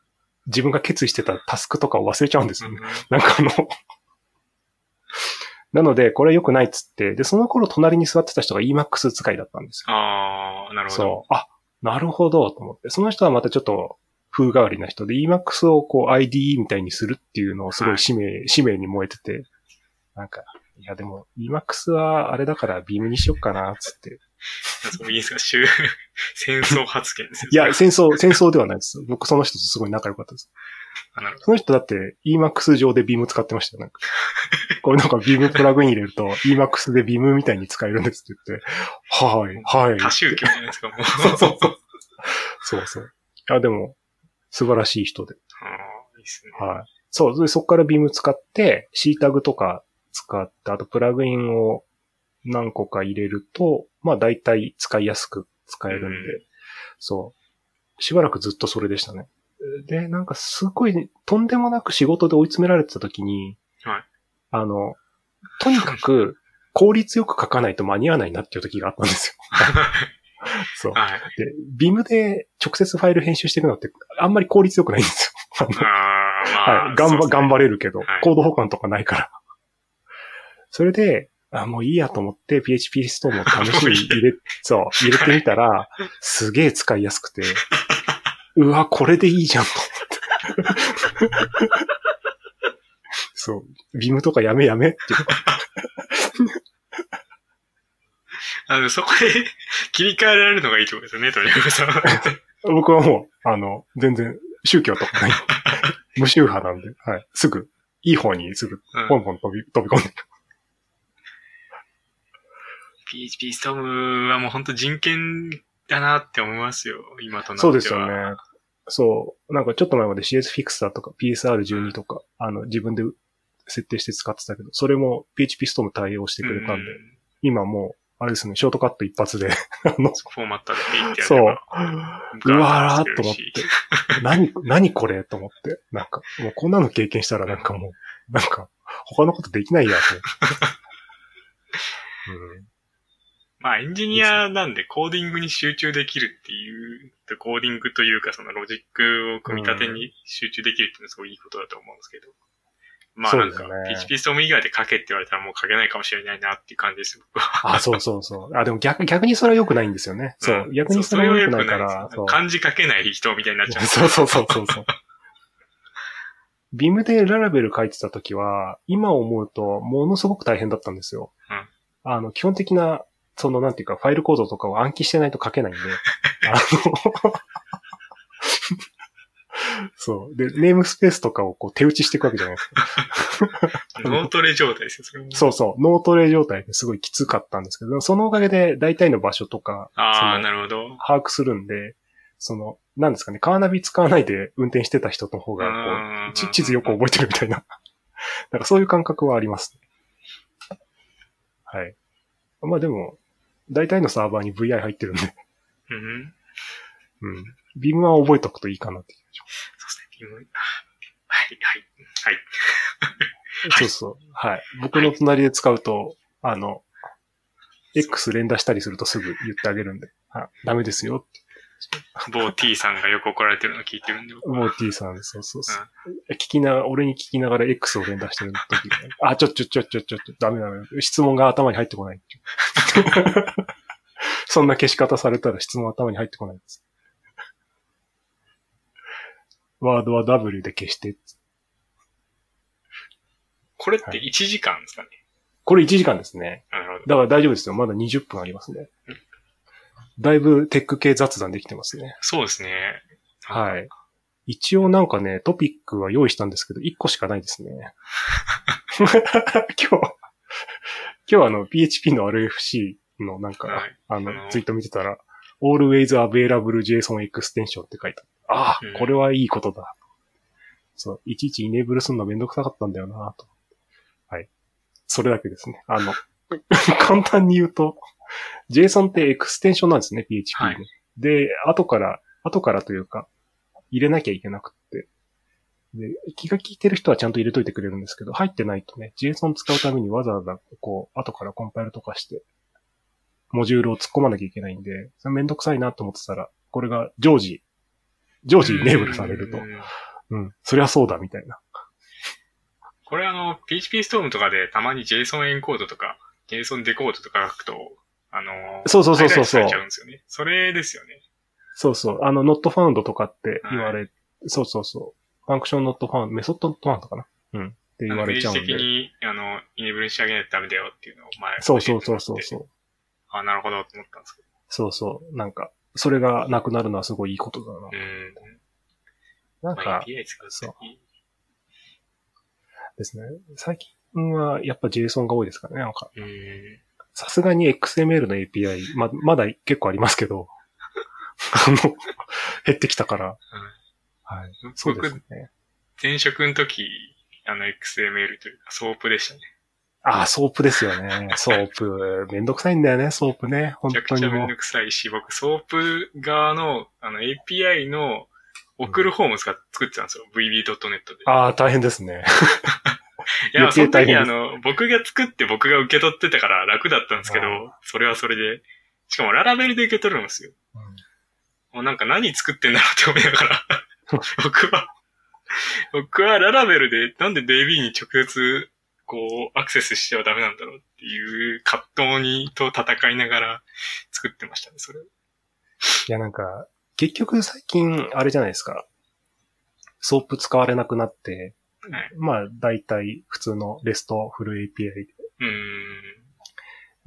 自分が決意してたタスクとかを忘れちゃうんですよね。なんかあの、なので、これ良くないっつって、で、その頃隣に座ってた人が Emacs 使いだったんですよ。ああ、なるほど。そう。あ、なるほど、と思って。その人はまたちょっと風変わりな人で、Emacs をこう IDE みたいにするっていうのをすごい使命、使命に燃えてて、なんか、いやでも Emacs はあれだから Beam にしよっかな、つって。そういいですか終 戦争発言ですよ。いや、戦争、戦争ではないです。僕その人とすごい仲良かったです。その人だって Emacs 上で Beam 使ってましたよ、なんか。これなんか Beam プラグイン入れると Emacs で Beam みたいに使えるんですって言って、はい、はい。ど。多宗教じゃないですか、もう。そうそうそう。そうそう。いや、でも、素晴らしい人で。ああ、いいっすね。はい。そう。でそこから Beam 使って、C タグとか使って、あとプラグインを何個か入れると、まあ大体使いやすく使えるんで、うそう。しばらくずっとそれでしたね。で、なんかすごい、とんでもなく仕事で追い詰められてた時に、はいあの、とにかく効率よく書かないと間に合わないなっていう時があったんですよ。そう。はい。で、Beam で直接ファイル編集していくのってあんまり効率よくないんですよ。あまあ。はい。頑張、頑張れ。れるけど、はいコード保管とかないから。それで、あ、もういいやと思って PHP ストームを試しに入れ、そう、入れてみたら、すげえ使いやすくて、うわ、これでいいじゃんと思って。そう。ビームとかやめやめっていう あの、そこで切り替えられるのがいいってことですよね、とにかくさ。僕はもう、あの、全然宗教とかない。無宗派なんで、はい。すぐ、いい方にすぐ、うんポンポン飛び、飛び込んでる。PHP ストームはもう本当人権だなって思いますよ、今となっては。そうですよね。そう。なんかちょっと前まで CS フィクサーとか PSR12 とか、あの、自分で設定して使ってたけど、それも PHP ストーム対応してくれたんで、うん今もう、あれですね、ショートカット一発で、あの、フォーマットでピッてやそう。れうば。わーと思って。何、何これと思って。なんか、もうこんなの経験したらなんかもう、なんか、他のことできないやと思って。うんまあエンジニアなんでコーディングに集中できるっていう、コーディングというかそのロジックを組み立てに集中できるっていうのはすごいいいことだと思うんですけど。まあなんか、PHP ストーム以外で書けって言われたらもう書けないかもしれないなっていう感じです、僕は。あ、そうそうそう。あ、でも逆、逆にそれは良くないんですよね。そう。ん逆にそれは良くないから、漢字書けない人みたいになっちゃう。そ うそうそうそうそう。ビームでララベル書いてた時は、今思うとものすごく大変だったんですよ。うんあの、基本的な、その、なんていうか、ファイルコードとかを暗記してないと書けないんで、あの、そう。で、ネームスペースとかをこう手打ちしていくわけじゃないですか。脳トレ状態ですよ、それも。そうそう。脳トレ状態ですごいきつかったんですけど、そのおかげで大体の場所とか、ああ、なるほど。把握するんで、その、なんですかね、カーナビ使わないで運転してた人の方が、うんこう、ち地図よく覚えてるみたいな。なんかそういう感覚はありますね。はい。まあでも、大体のサーバーに VI 入ってるんで、うん。うん。ビームは覚えておくといいかなって気がしそうですね、ビーム。あはい、はい、はい。そうそう。はい。僕の隣で使うと、あの、X 連打したりするとすぐ言ってあげるんで、あ、ダメですよ。某 T さんがよく怒られてるの聞いてるんで、僕はもう T さん、そうそうそう。聞きな、俺に聞きながら X を連打してる時が、あ、ちょ、ちょ、ちょ、ちょ、ちょ、ちょ、ダメダメ。質問が頭に入ってこない。そんな消し方されたら質問頭に入ってこないです。ワードは W で消して。これって1時間ですかね？これ1時間ですね。なるほど。だから大丈夫ですよ。まだ20分ありますね。だいぶテック系雑談できてますね。そうですね。はい。一応なんかね、トピックは用意したんですけど、1個しかないですね。今日、今日あの PHP の RFC のなんか、はいあのツイート見てたら、always available JSON extension って書いてある。ああ、うんこれはいいことだ。そう、いちいちイネーブルするのめんどくさかったんだよなと。はい。それだけですね。あの、簡単に言うと、JSON ってエクステンションなんですね、PHP の。はいで、後から、後からというか、入れなきゃいけなくって。で、気が利いてる人はちゃんと入れといてくれるんですけど、入ってないとね、JSON 使うためにわざわざ、こう、後からコンパイルとかして、モジュールを突っ込まなきゃいけないんで、それめんどくさいなと思ってたら、これが常時、常時イネーブルされるとう、んうん、そりゃそうだ、みたいな。これあの、PHP ストームとかでたまに JSON エンコードとか、JSON デコードとか書くと、あの、そうそうそうそうそうですよね。それですよね。そうそう。あの、not found とかって言われ、そうそうそう。ファンクション not found、メソッド not found かな？うん。って言われちゃうん明示的で。に、あの、イネブルに仕上げないとダメだよっていうのを前そうそうそうそうそう。う。あ、なるほどと思ったんですけど。そうそう。なんか、それがなくなるのはすごいいいことだな。うん。なんまあ、か、API 使うそう。ですね。最近はやっぱ JSON が多いですからね。なんか、うん。さすがに XML の API、ま、まだ結構ありますけど、あの、減ってきたから。はい。そうですね。前職の時、あの XML というか、 SOAP でしたね。ああ、ソープですよね。ソープ。めんどくさいんだよね、ソープね。本めちゃ当にもうくちゃめんど。くさいし、僕、ソープ側の、あの API の送るフォーム使っ作ってたんですよ。vb.net で。ああ、大変ですね。いや、余その時計大変ですあの、僕が作って僕が受け取ってたから楽だったんですけどあ、それはそれで。しかもララベルで受け取るんですよ。もうなんか何作ってんだろうって思いながら、僕は、僕は Laravel で、なんで DB に直接こう、アクセスしてはダメなんだろうっていう葛藤に、と戦いながら作ってましたね、それ。いや、なんか、結局最近、あれじゃないですか。 SOAP 使われなくなって、はい。まあ、大体普通の RESTful API で。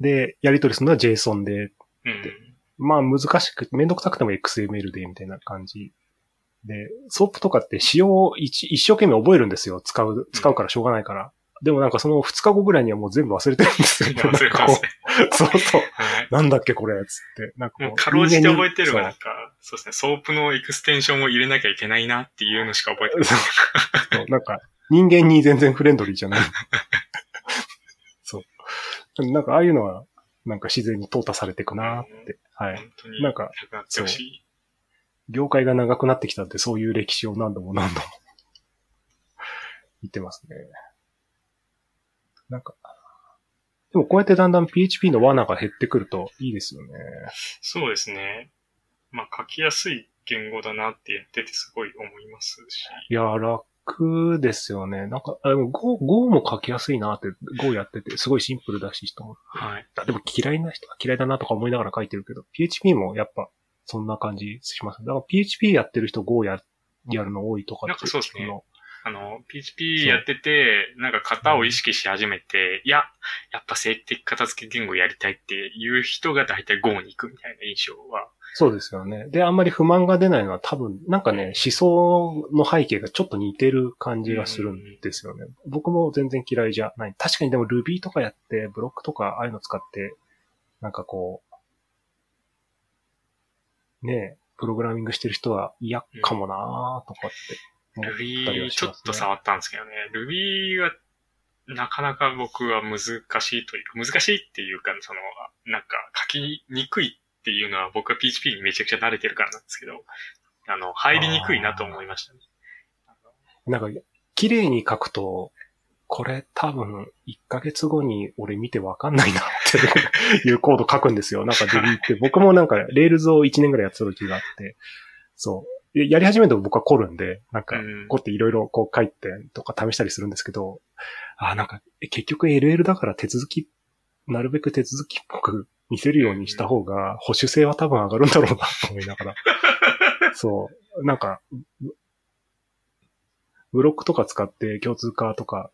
で、やり取りするのは JSON で、うん。まあ難しく、めんどくさくても XML でみたいな感じ。で、 SOAP とかって仕様を一一生懸命覚えるんですよ。使う、使うからしょうがないから。でもなんかその2日後ぐらいにはもう全部忘れてるんですよ。忘れてますね。そうそう。はい。なんだっけこれ、つって。なんかこもうかろうじて覚えてるが、人間になんか、そうですね、 SOAP のエクステンションを入れなきゃいけないなっていうのしか覚えてない。そうそうなんか、人間に全然フレンドリーじゃない。そう。なんかああいうのは、なんか自然に淘汰されていくなって。はい。なんか、なくなってほしい。業界が長くなってきたってそういう歴史を何度も何度も言ってますね。なんか、でもこうやってだんだん PHP の罠が減ってくるといいですよね。そうですね。まあ、書きやすい言語だなってやっててすごい思いますし。いや、楽ですよね。なんか、あでも Go, Go も書きやすいなって、Go やってて、すごいシンプルだし、と思って。はい。あでも嫌いな人は嫌いだなとか思いながら書いてるけど、PHP もやっぱそんな感じします。だから PHP やってる人 Go ややるの多いとかってなんかそうですねあの、PHP やってて、なんか型を意識し始めて、いや、やっぱ静的片付け言語やりたいっていう人が大体 Go に行くみたいな印象は。そうですよね。で、あんまり不満が出ないのは多分、なんかね、思想の背景がちょっと似てる感じがするんですよね。僕も全然嫌いじゃない。確かにでも Ruby とかやって、ブロックとかああいうの使って、なんかこう、ねえ、プログラミングしてる人は嫌かもなーとかって Ruby。ちょっと触ったんですけどね。Ruby はなかなか僕は難しいというか、難しいっていうか、その、なんか書きにくいっていうのは僕は PHP にめちゃくちゃ慣れてるからなんですけど、あの、入りにくいなと思いましたね。なんか、綺麗に書くと、これ多分1ヶ月後に俺見てわかんないなっていうコード書くんですよ。なんか Ruby って。僕もなんか Rails を1年ぐらいやってた時があって、そう。でやり始めると僕は凝るんで、なんかうん、こうっていろいろこう書いてとか試したりするんですけど、あ、なんか、え結局 LL だから手続き、なるべく手続きっぽく見せるようにした方が保守性は多分上がるんだろうなと思いながら。そう。なんか、ブロックとか使って共通化とか、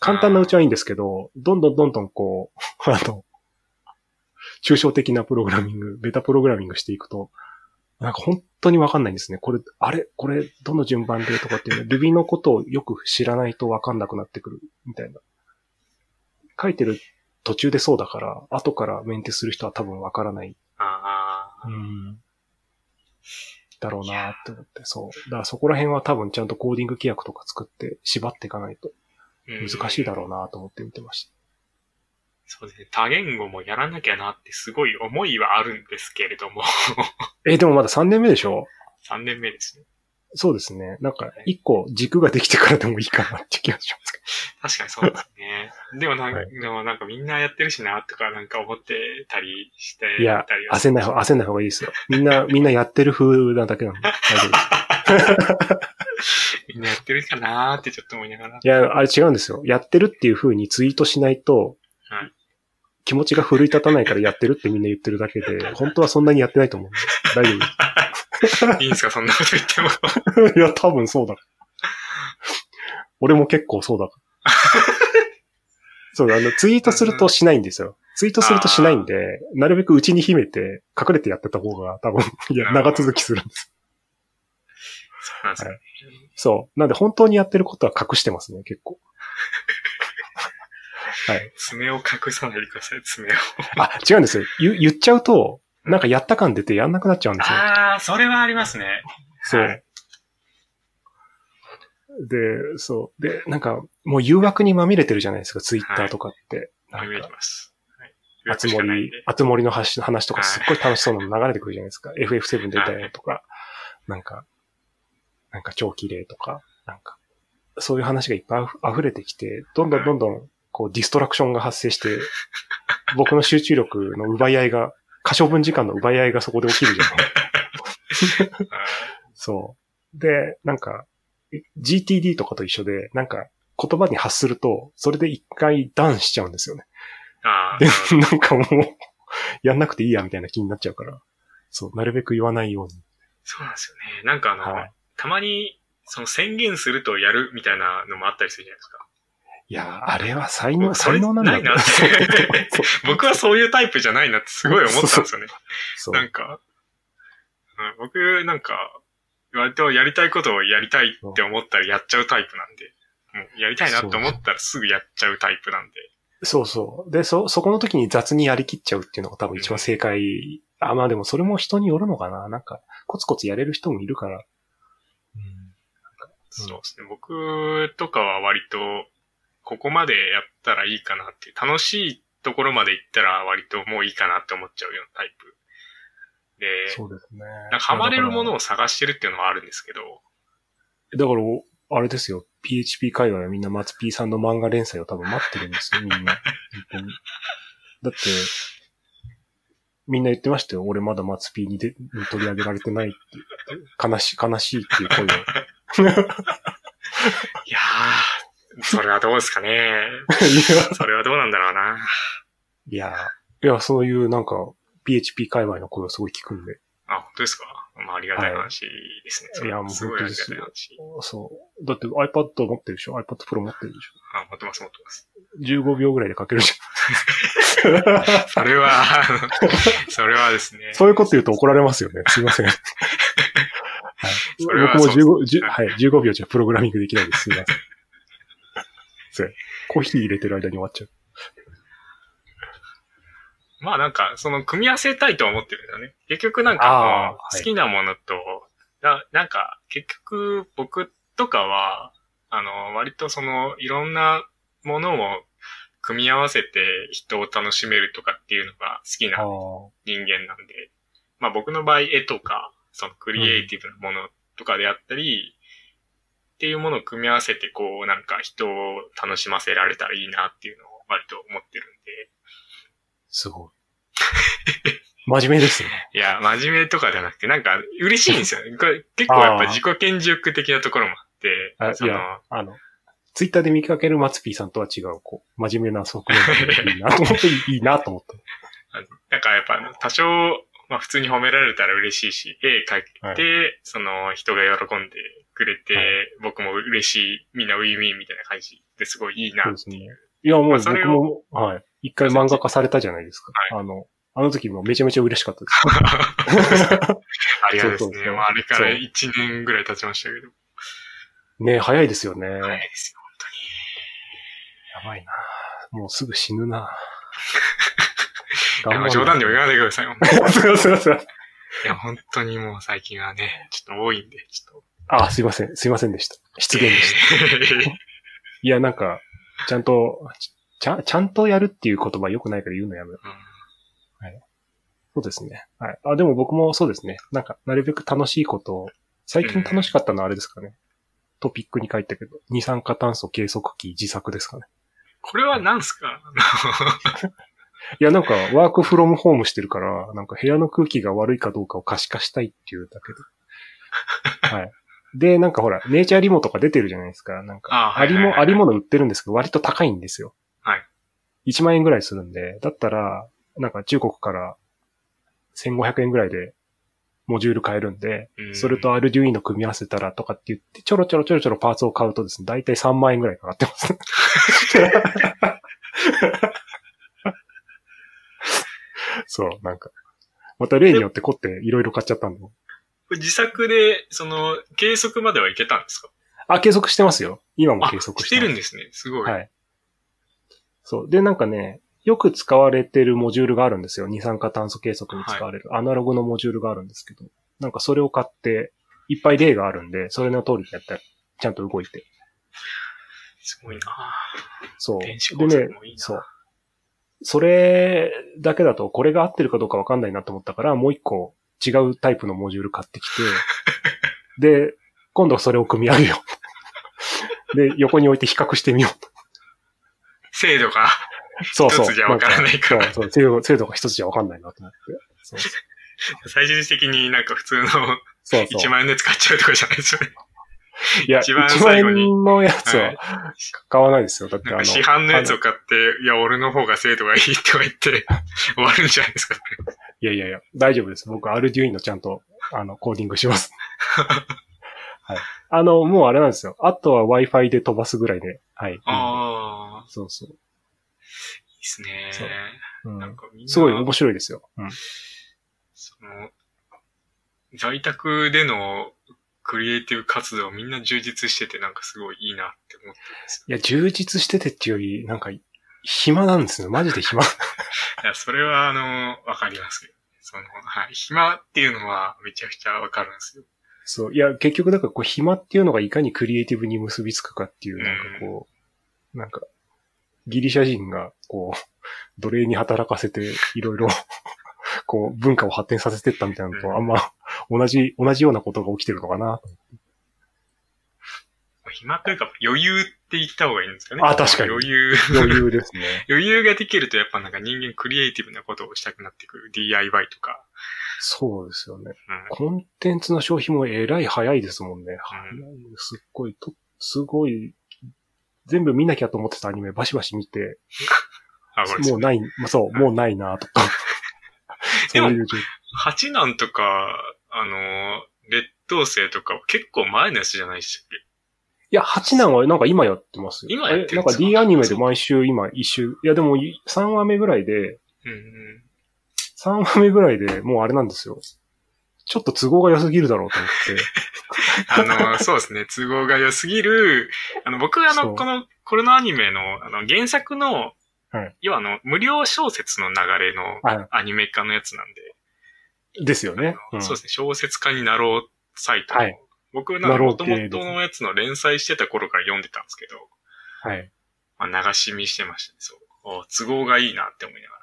簡単なうちはいいんですけど、どんどんどんどんこう、あの、抽象的なプログラミング、ベタプログラミングしていくと、なんか本当にわかんないんですね。これ、あれ？これ、どの順番でとかっていうの、Ruby のことをよく知らないとわかんなくなってくる、みたいな。書いてる途中でそうだから、後からメンテする人は多分わからない。ああ、うん。だろうなって思って、そう。だからそこら辺は多分ちゃんとコーディング規約とか作って縛っていかないとうん難しいだろうなと思って見てました。そうですね。多言語もやらなきゃなってすごい思いはあるんですけれども、え、でもまだ3年目でしょ？3年目ですね。そうですね。なんか、一個軸ができてからでもいいかなって気がしますけ確かにそうですね。でもなんか、はいでもなんかみんなやってるしな、とかなんか思ってたりしてど。いやたり、は焦んない方、焦んない方がいいですよ。みんな、みんなやってる風なだけなんで。大丈夫です。みんなやってるかなーってちょっと思いながら。いや、あれ違うんですよ。やってるっていう風にツイートしないと、はい気持ちが奮い立たないからやってるってみんな言ってるだけで、本当はそんなにやってないと思うんで。大丈夫 いいんですか、そんなこと言っても。いや、多分そうだ。俺も結構そうだ。そう、あの、ツイートするとしないんですよ。ツイートするとしないんで、なるべく内に秘めて、隠れてやってた方が多分、いや、長続きするんです。そうなんですね。そう。なんで本当にやってることは隠してますね、結構。はい。爪を隠さないでください、爪を。あ、違うんですよ。言言っちゃうと、なんかやった感出てやんなくなっちゃうんですよ。あー、それはありますね。そう。はいで、そう。で、なんか、もう誘惑にまみれてるじゃないですか、ツイッターとかって。見えなんか、てます。はい。あつ森あつ森の話話とかすっごい楽しそうなの流れてくるじゃないですか。FF7 出たよとか、なんか、なんか超綺麗とか、なんか、そういう話がいっぱいあふ溢れてきて、どんどんどんどん、こう、ディストラクションが発生して、僕の集中力の奪い合いが、可処分時間の奪い合いがそこで起きるじゃない そう。で、なんか、GTD とかと一緒で、なんか、言葉に発すると、それで一回ダウンしちゃうんですよね。ああ、でなんかもう、やんなくていいやみたいな気になっちゃうから、そう、なるべく言わないように。そうなんですよね。なんかあの、はい。たまに、その宣言するとやるみたいなのもあったりするじゃないですか。いや、あれは才能、才能なんだないなって 僕はそういうタイプじゃないなってすごい思ったんですよね。なんか、うん僕なんか、割とやりたいことをやりたいって思ったらやっちゃうタイプなんで、もうやりたいなって思ったらすぐやっちゃうタイプなんで。そうそう。で、そ、そこの時に雑にやりきっちゃうっていうのが多分一番正解。あ、まあでもそれも人によるのかな。なんか、コツコツやれる人もいるから。うん。そうですね。僕とかは割と、ここまでやったらいいかなっていう、楽しいところまで行ったら割ともういいかなって思っちゃうようなタイプ。で、そうですね。なんかハマれるものを探してるっていうのはあるんですけど、だから、あれですよ。PHP 界隈はみんな松 P さんの漫画連載を多分待ってるんですよ、みんな。本当に。だって、みんな言ってましたよ。俺まだ松 P にで取り上げられてないって言って。悲しい、悲しいっていう声を。いやー、それはどうですかね。それはどうなんだろうな。いや、いや、そういうなんか、PHP 界隈の声をすごい聞くんで。あ、本当ですか？まあ、ありがたい話ですね。それいやもう本当話。そう。だって iPad 持ってるでしょ ?iPad Pro 持ってるでしあ、持ってます、持ってます。ょ ?15 秒ぐらいで書けるじ それは、それはですねゃん。。そういうこと言うと怒られますよね。すいません。はい、僕もそう15、じゅはい、15秒じゃプログラミングできないです。すいません。それ、コーヒー入れてる間に終わっちゃう。まあなんか、その組み合わせたいとは思ってるんだよね。結局なんか好きなものと、ななんか結局僕とかは、あの、割とそのいろんなものを組み合わせて人を楽しめるとかっていうのが好きなあ人間なんで、まあ僕の場合絵とか、そのクリエイティブなものとかであったり、っていうものを組み合わせてこうなんか人を楽しませられたらいいなっていうのを割と思ってるんで、すごい。真面目ですね。いや、真面目とかじゃなくて、なんか嬉しいんですよね。これ結構やっぱ自己顕示欲的なところもあって、あそのあの、ツイッターで見かける松 P さんとは違う、こう、真面目な側面がいいなと思って、いいなと思って。なんかやっぱ多少、まあ普通に褒められたら嬉しいし、絵描いて、はその人が喜んでくれて、はい僕も嬉しい、みんなウィンウィンみたいな感じですごいいいなそうですねっていう。。いや、もう僕も、はい。一回漫画化されたじゃないですか。あの、あの時もめちゃめちゃ嬉しかったです。ありがたいですね。まああれからそう1年ぐらい経ちましたけど。ね早いですよね。早いやですよ、ばいなもうすぐ死ぬな 冗談でも言わないでくださいいません、すいません。いや、本当にもう最近はね、ちょっと多いんで、ちょっあ、すいません。すいませんでした。失言でした。と。いや、なんか、ちゃんと、ちゃん、ちゃんとやるっていう言葉良くないから言うのやめよう。うんそうですね。はい。あ、でも僕もそうですね。なんか、なるべく楽しいことを、最近楽しかったのはあれですかね。トピックに書いたけど、二酸化炭素計測器自作ですかね。これは何すか？いや、なんか、ワークフロムホームしてるから、なんか部屋の空気が悪いかどうかを可視化したいっていうだけで。はい。で、なんかほら、ネイチャーリモとか出てるじゃないですか。なんか、あありも、ありもの売ってるんですけど、割と高いんですよ。はい。1万円ぐらいするんで、だったら、なんか中国から1500円ぐらいでモジュール買えるんで、うんそれとアルデュイの組み合わせたらとかって言って、ちょろちょろちょろちょろパーツを買うとですね、だいたい3万円ぐらいかかってます。そう、なんか。また例によって凝っていろいろ買っちゃったんで。これ自作で、その、計測まではいけたんですか？あ、計測してますよ。今もあ、計測ししてますてるんですね。すごい。はい。そう。で、なんかね、よく使われてるモジュールがあるんですよ。二酸化炭素計測に使われる、アナログのモジュールがあるんですけど、なんかそれを買って、いっぱい例があるんで、それの通りにやったら、ちゃんと動いて。すごいなそう。でねそう。それだけだと、これが合ってるかどうかわかんないなと思ったから、もう一個違うタイプのモジュール買ってきて、で、今度それを組み上げよう。で、横に置いて比較してみようと。精度が。そうそう。一つじゃわからないからんそうそう、精度、精度が一つじゃわかんないなと思って。そう 最終的になんか普通のそうそう。1万円で使っちゃうとかじゃないですよね。いや、一番1万最後に円のやつはは買わないですよ。だってあの、市販のやつを買って、いや、俺の方が精度がいいとか言って 終わるんじゃないですか。いやいやいや、大丈夫です。僕、アルデュインのちゃんと、あの、コーディングします。はい。あの、もうあれなんですよ。あとは Wi-Fi で飛ばすぐらいで。はい。ああ、そうそう。いいですね。そううん。なんかみんな、すごい面白いですよ。うん。その、在宅でのクリエイティブ活動みんな充実しててなんかすごいいいなって思ってるんですいや、充実しててっていうより、なんか、暇なんですよ。マジで暇。よ。いや、それはあの、わかりますよ。その、はい。暇っていうのはめちゃくちゃわかるんですよ。そう。いや、結局、だからこう、暇っていうのがいかにクリエイティブに結びつくかっていう、なんかこう、なんか、ギリシャ人が、こう、奴隷に働かせて、いろいろ、こう、文化を発展させてったみたいなのと、うんあんま、同じ、同じようなことが起きてるのかな。暇というか余裕って言った方がいいんですかね。あ確かに余裕。余裕ですね。余裕ができるとやっぱなんか人間クリエイティブなことをしたくなってくる。DIY とか。そうですよね。うん。コンテンツの消費もえらい早いですもんね。早いすっごい、と、すごい、全部見なきゃと思ってたアニメバシバシ見て、もうない、まあそう、もうないなとか。でもそういう状況八男とか、あの、劣等生とかは結構前のやつじゃないでしたっけ？いや、八男はなんか今やってますよ。今やってるんですなんか D アニメで毎週今一週、いやでも3話目ぐらいで、うんうん。3話目ぐらいでもうあれなんですよ。ちょっと都合が良すぎるだろうと思って。あの、そうですね、都合が良すぎる、あの、僕あの、この、これのアニメの、あの、原作の、はい要はあの、無料小説の流れのはアニメ化のやつなんで、い。ですよね。うんそうですね、小説家になろうサイトの、はい僕なんかなろう元系です々のやつの連載してた頃から読んでたんですけど、はい。まあ、流し見してましたね、そう。お都合がいいなって思いながら。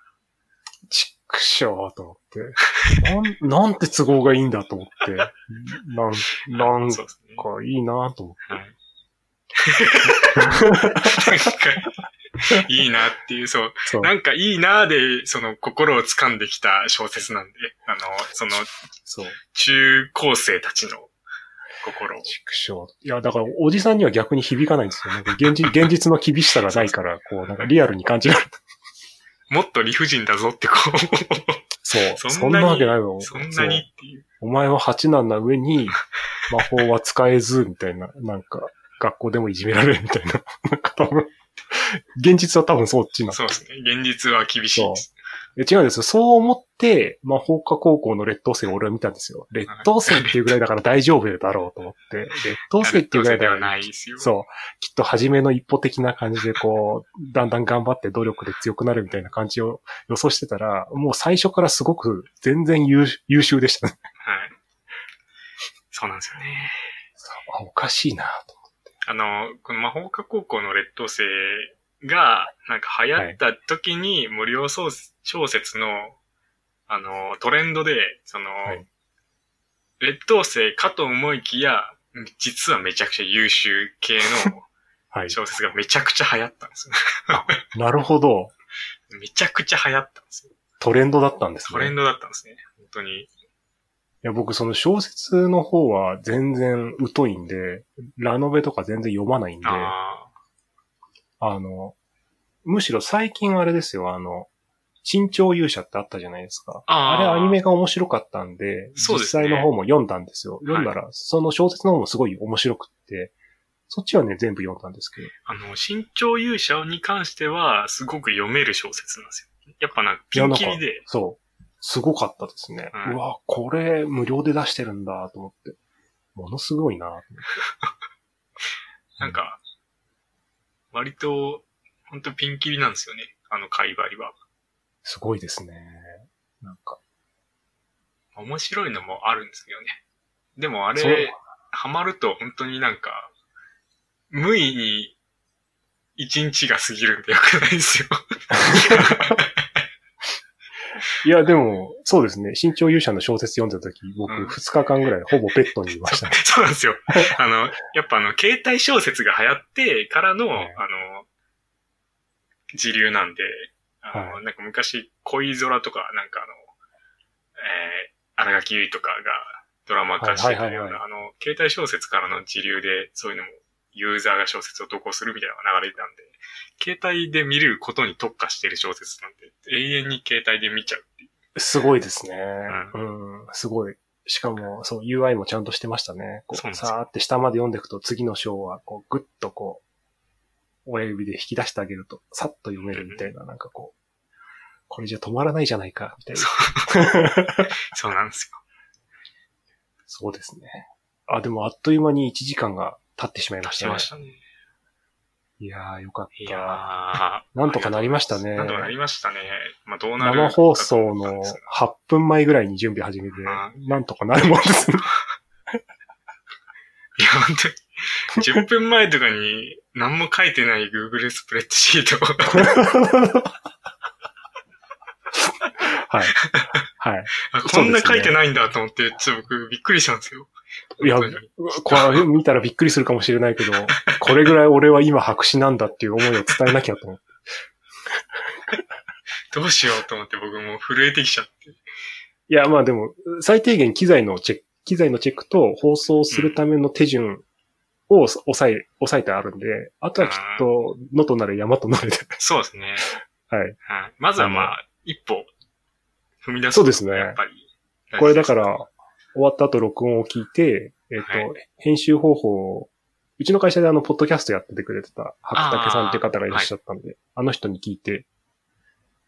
ちくしょーと思って。なん、なんて都合がいいんだと思って。なん、なん。かいいなと思って。はい。なんか、いいなっていう、そう。そう。なんかいいなで、その心を掴んできた小説なんで、あの、そのそう。中高生たちの心を。ちくしょう。いや、だから、おじさんには逆に響かないんですよ。なんか現実、現実の厳しさがないから、こう、なんかリアルに感じられる。もっと理不尽だぞってこそう。そんなにそんなわけないよう、。そんなにっていう。お前は八男な上に、魔法は使えず、みたいな、なんか、学校でもいじめられるみたいな。なんか多分、現実は多分そっちなそうですね。現実は厳しいです。え違うんですよ。そう思って、魔法科高校の劣等生を俺は見たんですよ。劣等生っていうぐらいだから大丈夫だろうと思って。劣等生っていうぐらいだではよないですよ。そう。きっと初めの一歩的な感じでこう、だんだん頑張って努力で強くなるみたいな感じを予想してたら、もう最初からすごく全然優優秀でしたね。はい。そうなんですよね。あ、おかしいなと。あの、この魔法科高校の劣等生が、なんか流行った時に無料小小説の、あの、トレンドで、その、はい劣等生かと思いきや、実はめちゃくちゃ優秀系の はい。小説がめちゃくちゃ流行ったんですよ。なるほど。めちゃくちゃ流行ったんですよ。トレンドだったんですね。トレンドだったんですね。本当に。いや、僕その小説の方は全然疎いんで、ラノベとか全然読まないんで、ああの、むしろ最近あれですよ、あの、新潮勇者ってあったじゃないですか。あ。あれアニメが。が面白かったんで、そうですね実際の方も読んだんですよ。読んだら、その小説の方もすごい面白くって、そっちはね、全部読んだんですけど。あの、新潮勇者に関しては、すごく読める小説なんですよ。やっぱなんか、ピンキリで、そう。すごかったですね。はいうわ、これ無料で出してるんだと思って。ものすごいな。なんか、割と、ほんとピンキリなんですよね。あの貝張りは。すごいですね。なんか。面白いのもあるんですけどね。でもあれ、ハマると本当になんか、無意に一日が過ぎるんでよくないですよ。いや、でも、そうですね。新潮勇者の小説読んだ時、僕、うん2日間ぐらいほぼベッドにいましたね。そうなんですよ。あの、やっぱあの、携帯小説が流行ってからの、はいあの、時流なんで、あの、はなんか昔、恋空とか、なんかあの、えー、荒垣結衣とかがドラマ化してたようはいはいはいな、あの、携帯小説からの時流で、そういうのも、ユーザーが小説を投稿するみたいな流れてたんで、携帯で見れることに特化してる小説なんで、永遠に携帯で見ちゃうっていう。すごいですね。うん、すごい。しかも、そう、UI もちゃんとしてましたね。こう、さーって下まで読んでいくと、次の章は、こう、ぐっとこう、親指で引き出してあげると、さっと読めるみたいな、なんかこう、これじゃ止まらないじゃないか、みたいな。そうなんですよ。そうですね。あ、でもあっという間に1時間が経ってしまいましたね。しましたね。いやー、よかっいやー。た。なんとかなりましたねなんとかなりましたね。まあ、どうなる生放送のかと思ったんです8分前ぐらいに準備始めてあ、なんとかなるもんですね。いや、本当に、10分前とかに何も書いてない Google スプレッドシートを はい。はい。あこんな書いてないんだと思って、ちょっと僕びっくりしたんですよ。いやこれ見たらびっくりするかもしれないけど、これぐらい俺は今白紙なんだっていう思いを伝えなきゃと思って。どうしようと思って僕もう震えてきちゃって。いや、まあでも、最低限機材のチェック、機材のチェックと放送するための手順を抑え、抑えてあるんで、あとはきっと、野となる山となるで。そうですね。はい。はい。まずはまあ、一歩踏み出す。そうですねやっぱり。これだから、終わった後録音を聞いて、えっ、と、は編集方法を、うちの会社であの、ポッドキャストやっててくれてた、白竹さんって方がいらっしゃったんで、あ,、の人に聞いて、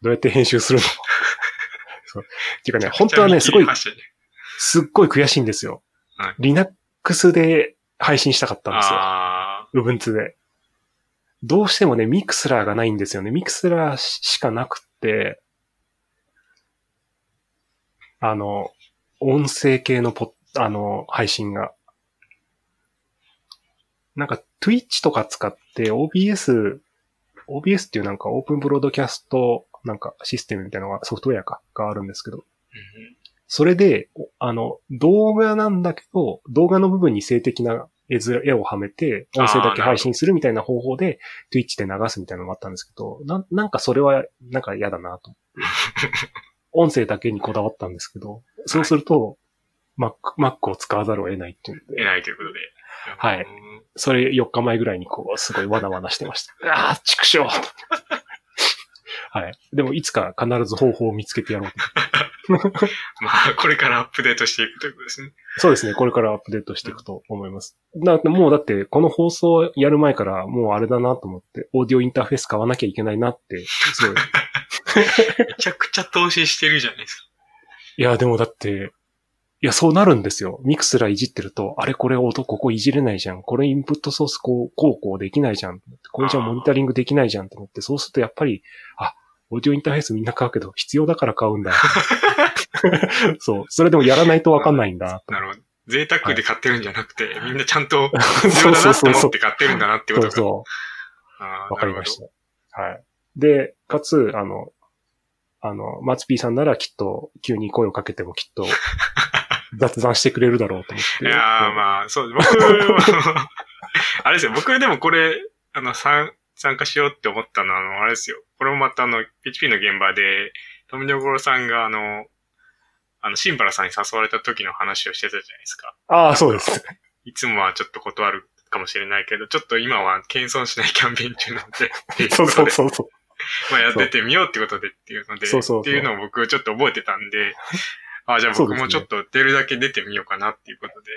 どうやって編集するの？そう。っていうかね、本当はね、すごい、すっごい悔しいんですよ。はい Linux で配信したかったんですよ。あ Ubuntu で。どうしてもね、 Mixlr がないんですよね。 Mixlr しかなくって、あの、音声系のポッ、あの、配信が。なんか、Twitch とか使って OBS、OBS っていうなんかオープンブロードキャストなんかシステムみたいなのがソフトウェアか、があるんですけど、ーうんそれで、おあの、動画なんだけど、動画の部分に静的な絵面、絵をはめて、音声だけ配信するみたいな方法で、Twitch で流すみたいなのもあったんですけど、なんなんかそれは、なんか嫌だなと。音声だけにこだわったんですけど、そうすると、Mac、Mac を使わざるを得ないっていうん得で、ないということで。はいうんそれ4日前ぐらいにこう、すごいわなわなしてました。ああ、畜生はい。でも、いつか必ず方法を見つけてやろうと まあ、これからアップデートしていくということですね。そうですね。これからアップデートしていくと思います。だもうだって、この放送やる前から、もうあれだなと思って、オーディオインターフェース買わなきゃいけないなって、すごい。めちゃくちゃ投資してるじゃないですか。いや、でもだって、いや、そうなるんですよ。ミクスラいじってると、あれこれ音ここいじれないじゃん。これインプットソースこう、こうこうできないじゃん。これじゃモニタリングできないじゃんと思って、そうするとやっぱり、あ、オーディオインターフェースみんな買うけど、必要だから買うんだ。そう。それでもやらないとわかんないんだ。なるほど。贅沢で買ってるんじゃなくて、みんなちゃんと そう必要だなとそうそうそう。思って買ってるんだなってことか。そうそあーう。わかりました。はい。で、かつ、あの、あの、マツピーさんならきっと、急に声をかけてもきっと、雑談してくれるだろうと思って。いやーまあ、そう、僕は、あれですよ、僕でもこれ、あの、参、参加しようって思ったのは、あの、あれですよ。これもまたあの、PHP の現場で、富野五郎さんがあの、あの、シンバラさんに誘われた時の話をしてたじゃないですか。ああ、そうです。いつもはちょっと断るかもしれないけど、ちょっと今は謙遜しないキャンペーン中なんで、そうそうそうそう。まあやっててみようってことでっていうので、そうそうっていうのを僕ちょっと覚えてたんで、あじゃあ僕もちょっと出るだけ出てみようかなっていうことで、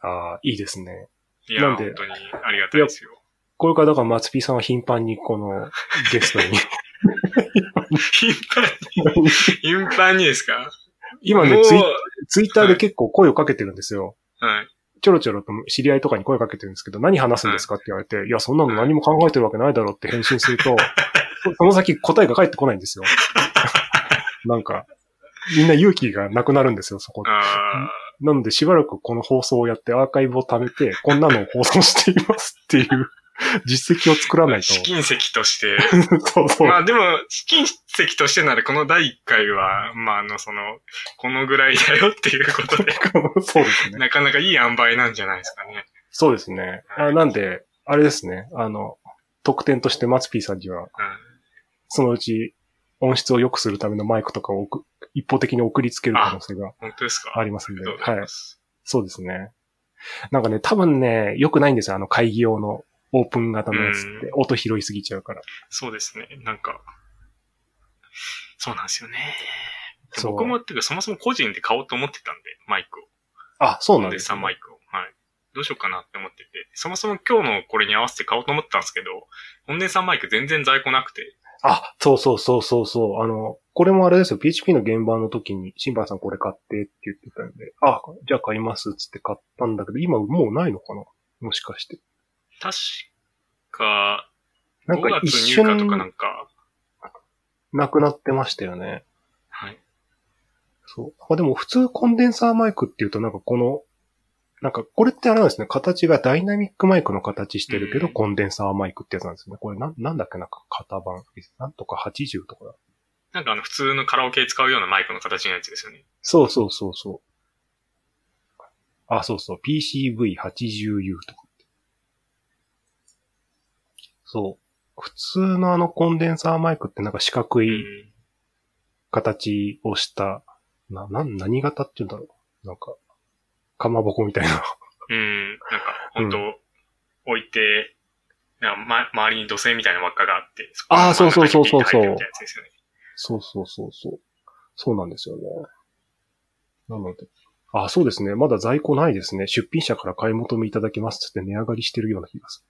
ああ、いいですね。いや、なんで本当にありがたいですよ。これからだから松ピーさんは頻繁にこのゲストに。頻繁に、頻繁にですか？今ねツイ、ツイッターで結構声をかけてるんですよ。はい。ちょろちょろと知り合いとかに声かけてるんですけど、何話すんですかって言われて、いや、そんなの何も考えてるわけないだろうって返信すると、その先答えが返ってこないんですよ。なんか、みんな勇気がなくなるんですよ、そこで。あなので、しばらくこの放送をやってアーカイブを貯めて、こんなのを放送していますっていう実績を作らないと。試金石として、そうそう。まあでも、試金石としてならこの第1回は、まああの、その、このぐらいだよっていうことで、そうですね。なかなかいい塩梅なんじゃないですかね。そうですね。あなんで、あれですね。あの、特典としてマツピーさんには、うんそのうち音質を良くするためのマイクとかを送一方的に送りつける可能性が本当ですか？ありますんで、ありがとうございはい。そうですね。なんかね、多分ね、良くないんですよ。あの会議用のオープン型のやつって。音拾いすぎちゃうから。そうですね。なんか、そうなんですよね。僕もっていうか、そもそも個人で買おうと思ってたんで、マイクを。あ、そうなんです、ね。マイクを。はい。どうしようかなって思ってて。そもそも今日のこれに合わせて買おうと思ったんですけど、コンデンサーマイク全然在庫なくて。あ、そうそうそうそうそう。あの、これもあれですよ。PHP の現場の時に、シンバーさんこれ買ってって言ってたんで、あ、じゃあ買いますっつって買ったんだけど、今もうないのかな？もしかして。確か、なんか5一月入荷とかな瞬んか、なくなってましたよね。はい。そう。あでも普通コンデンサーマイクっていうとなんかこの、なんかこれってあれなんですね。形がダイナミックマイクの形してるけど、うんコンデンサーマイクってやつなんですよね。これなん、なんだっけなんか型番。なんとか80とかだ。なんかあの普通のカラオケで使うようなマイクの形のやつですよね。そうそうそうそう。あ、そうそう。PCV80U とかって。そう。普通のあのコンデンサーマイクってなんか四角いうん。形をした、な、な、何型って言うんだろう。なんか、かまぼこみたいな。うん。なんか、本当、置いて、なんか、ま、周りに土星みたいな輪っかがあって、そあーそうそうそうそうそう真ん中にピッて入ってるみたいなやつですよね。そうそうそうそう。そうなんですよね。なので。あ、そうですね。まだ在庫ないですね。出品者から買い求めいただけますって値上がりしてるような気がす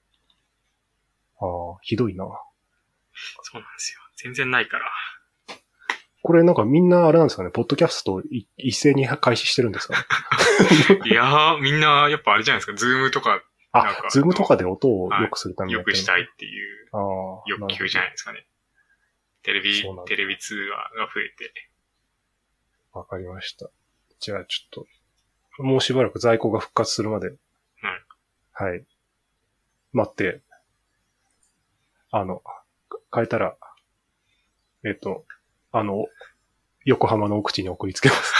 る。ああ、ひどいな。そうなんですよ。全然ないから。これなんかみんなあれなんですかね、ポッドキャストい一斉に開始してるんですか？ね。いやー、みんな、やっぱあれじゃないですか、 Zoom とかあか、 Zoom とかで音を良くするために良くしたいい。っていう。欲求じゃないですかね。テレビテレビ通話が増えて。わかりました。じゃあちょっと、もうしばらく在庫が復活するまで。はい。待って、あの、変えたら、えっ、と、あの、横浜の奥地に送りつけます。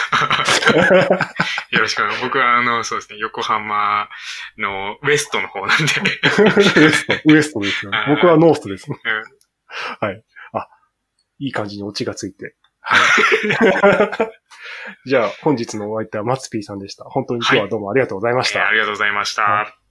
よろしくお願い僕はあの、そうですね、横浜のウエストの方なんで。ウエスト、ウエストですよね。はい僕はノースです。うんはい。あ、いい感じにオチがついて。はい。じゃあ、本日のお相手はマツピーさんでした。本当に今日はどうもありがとうございました。えーありがとうございました。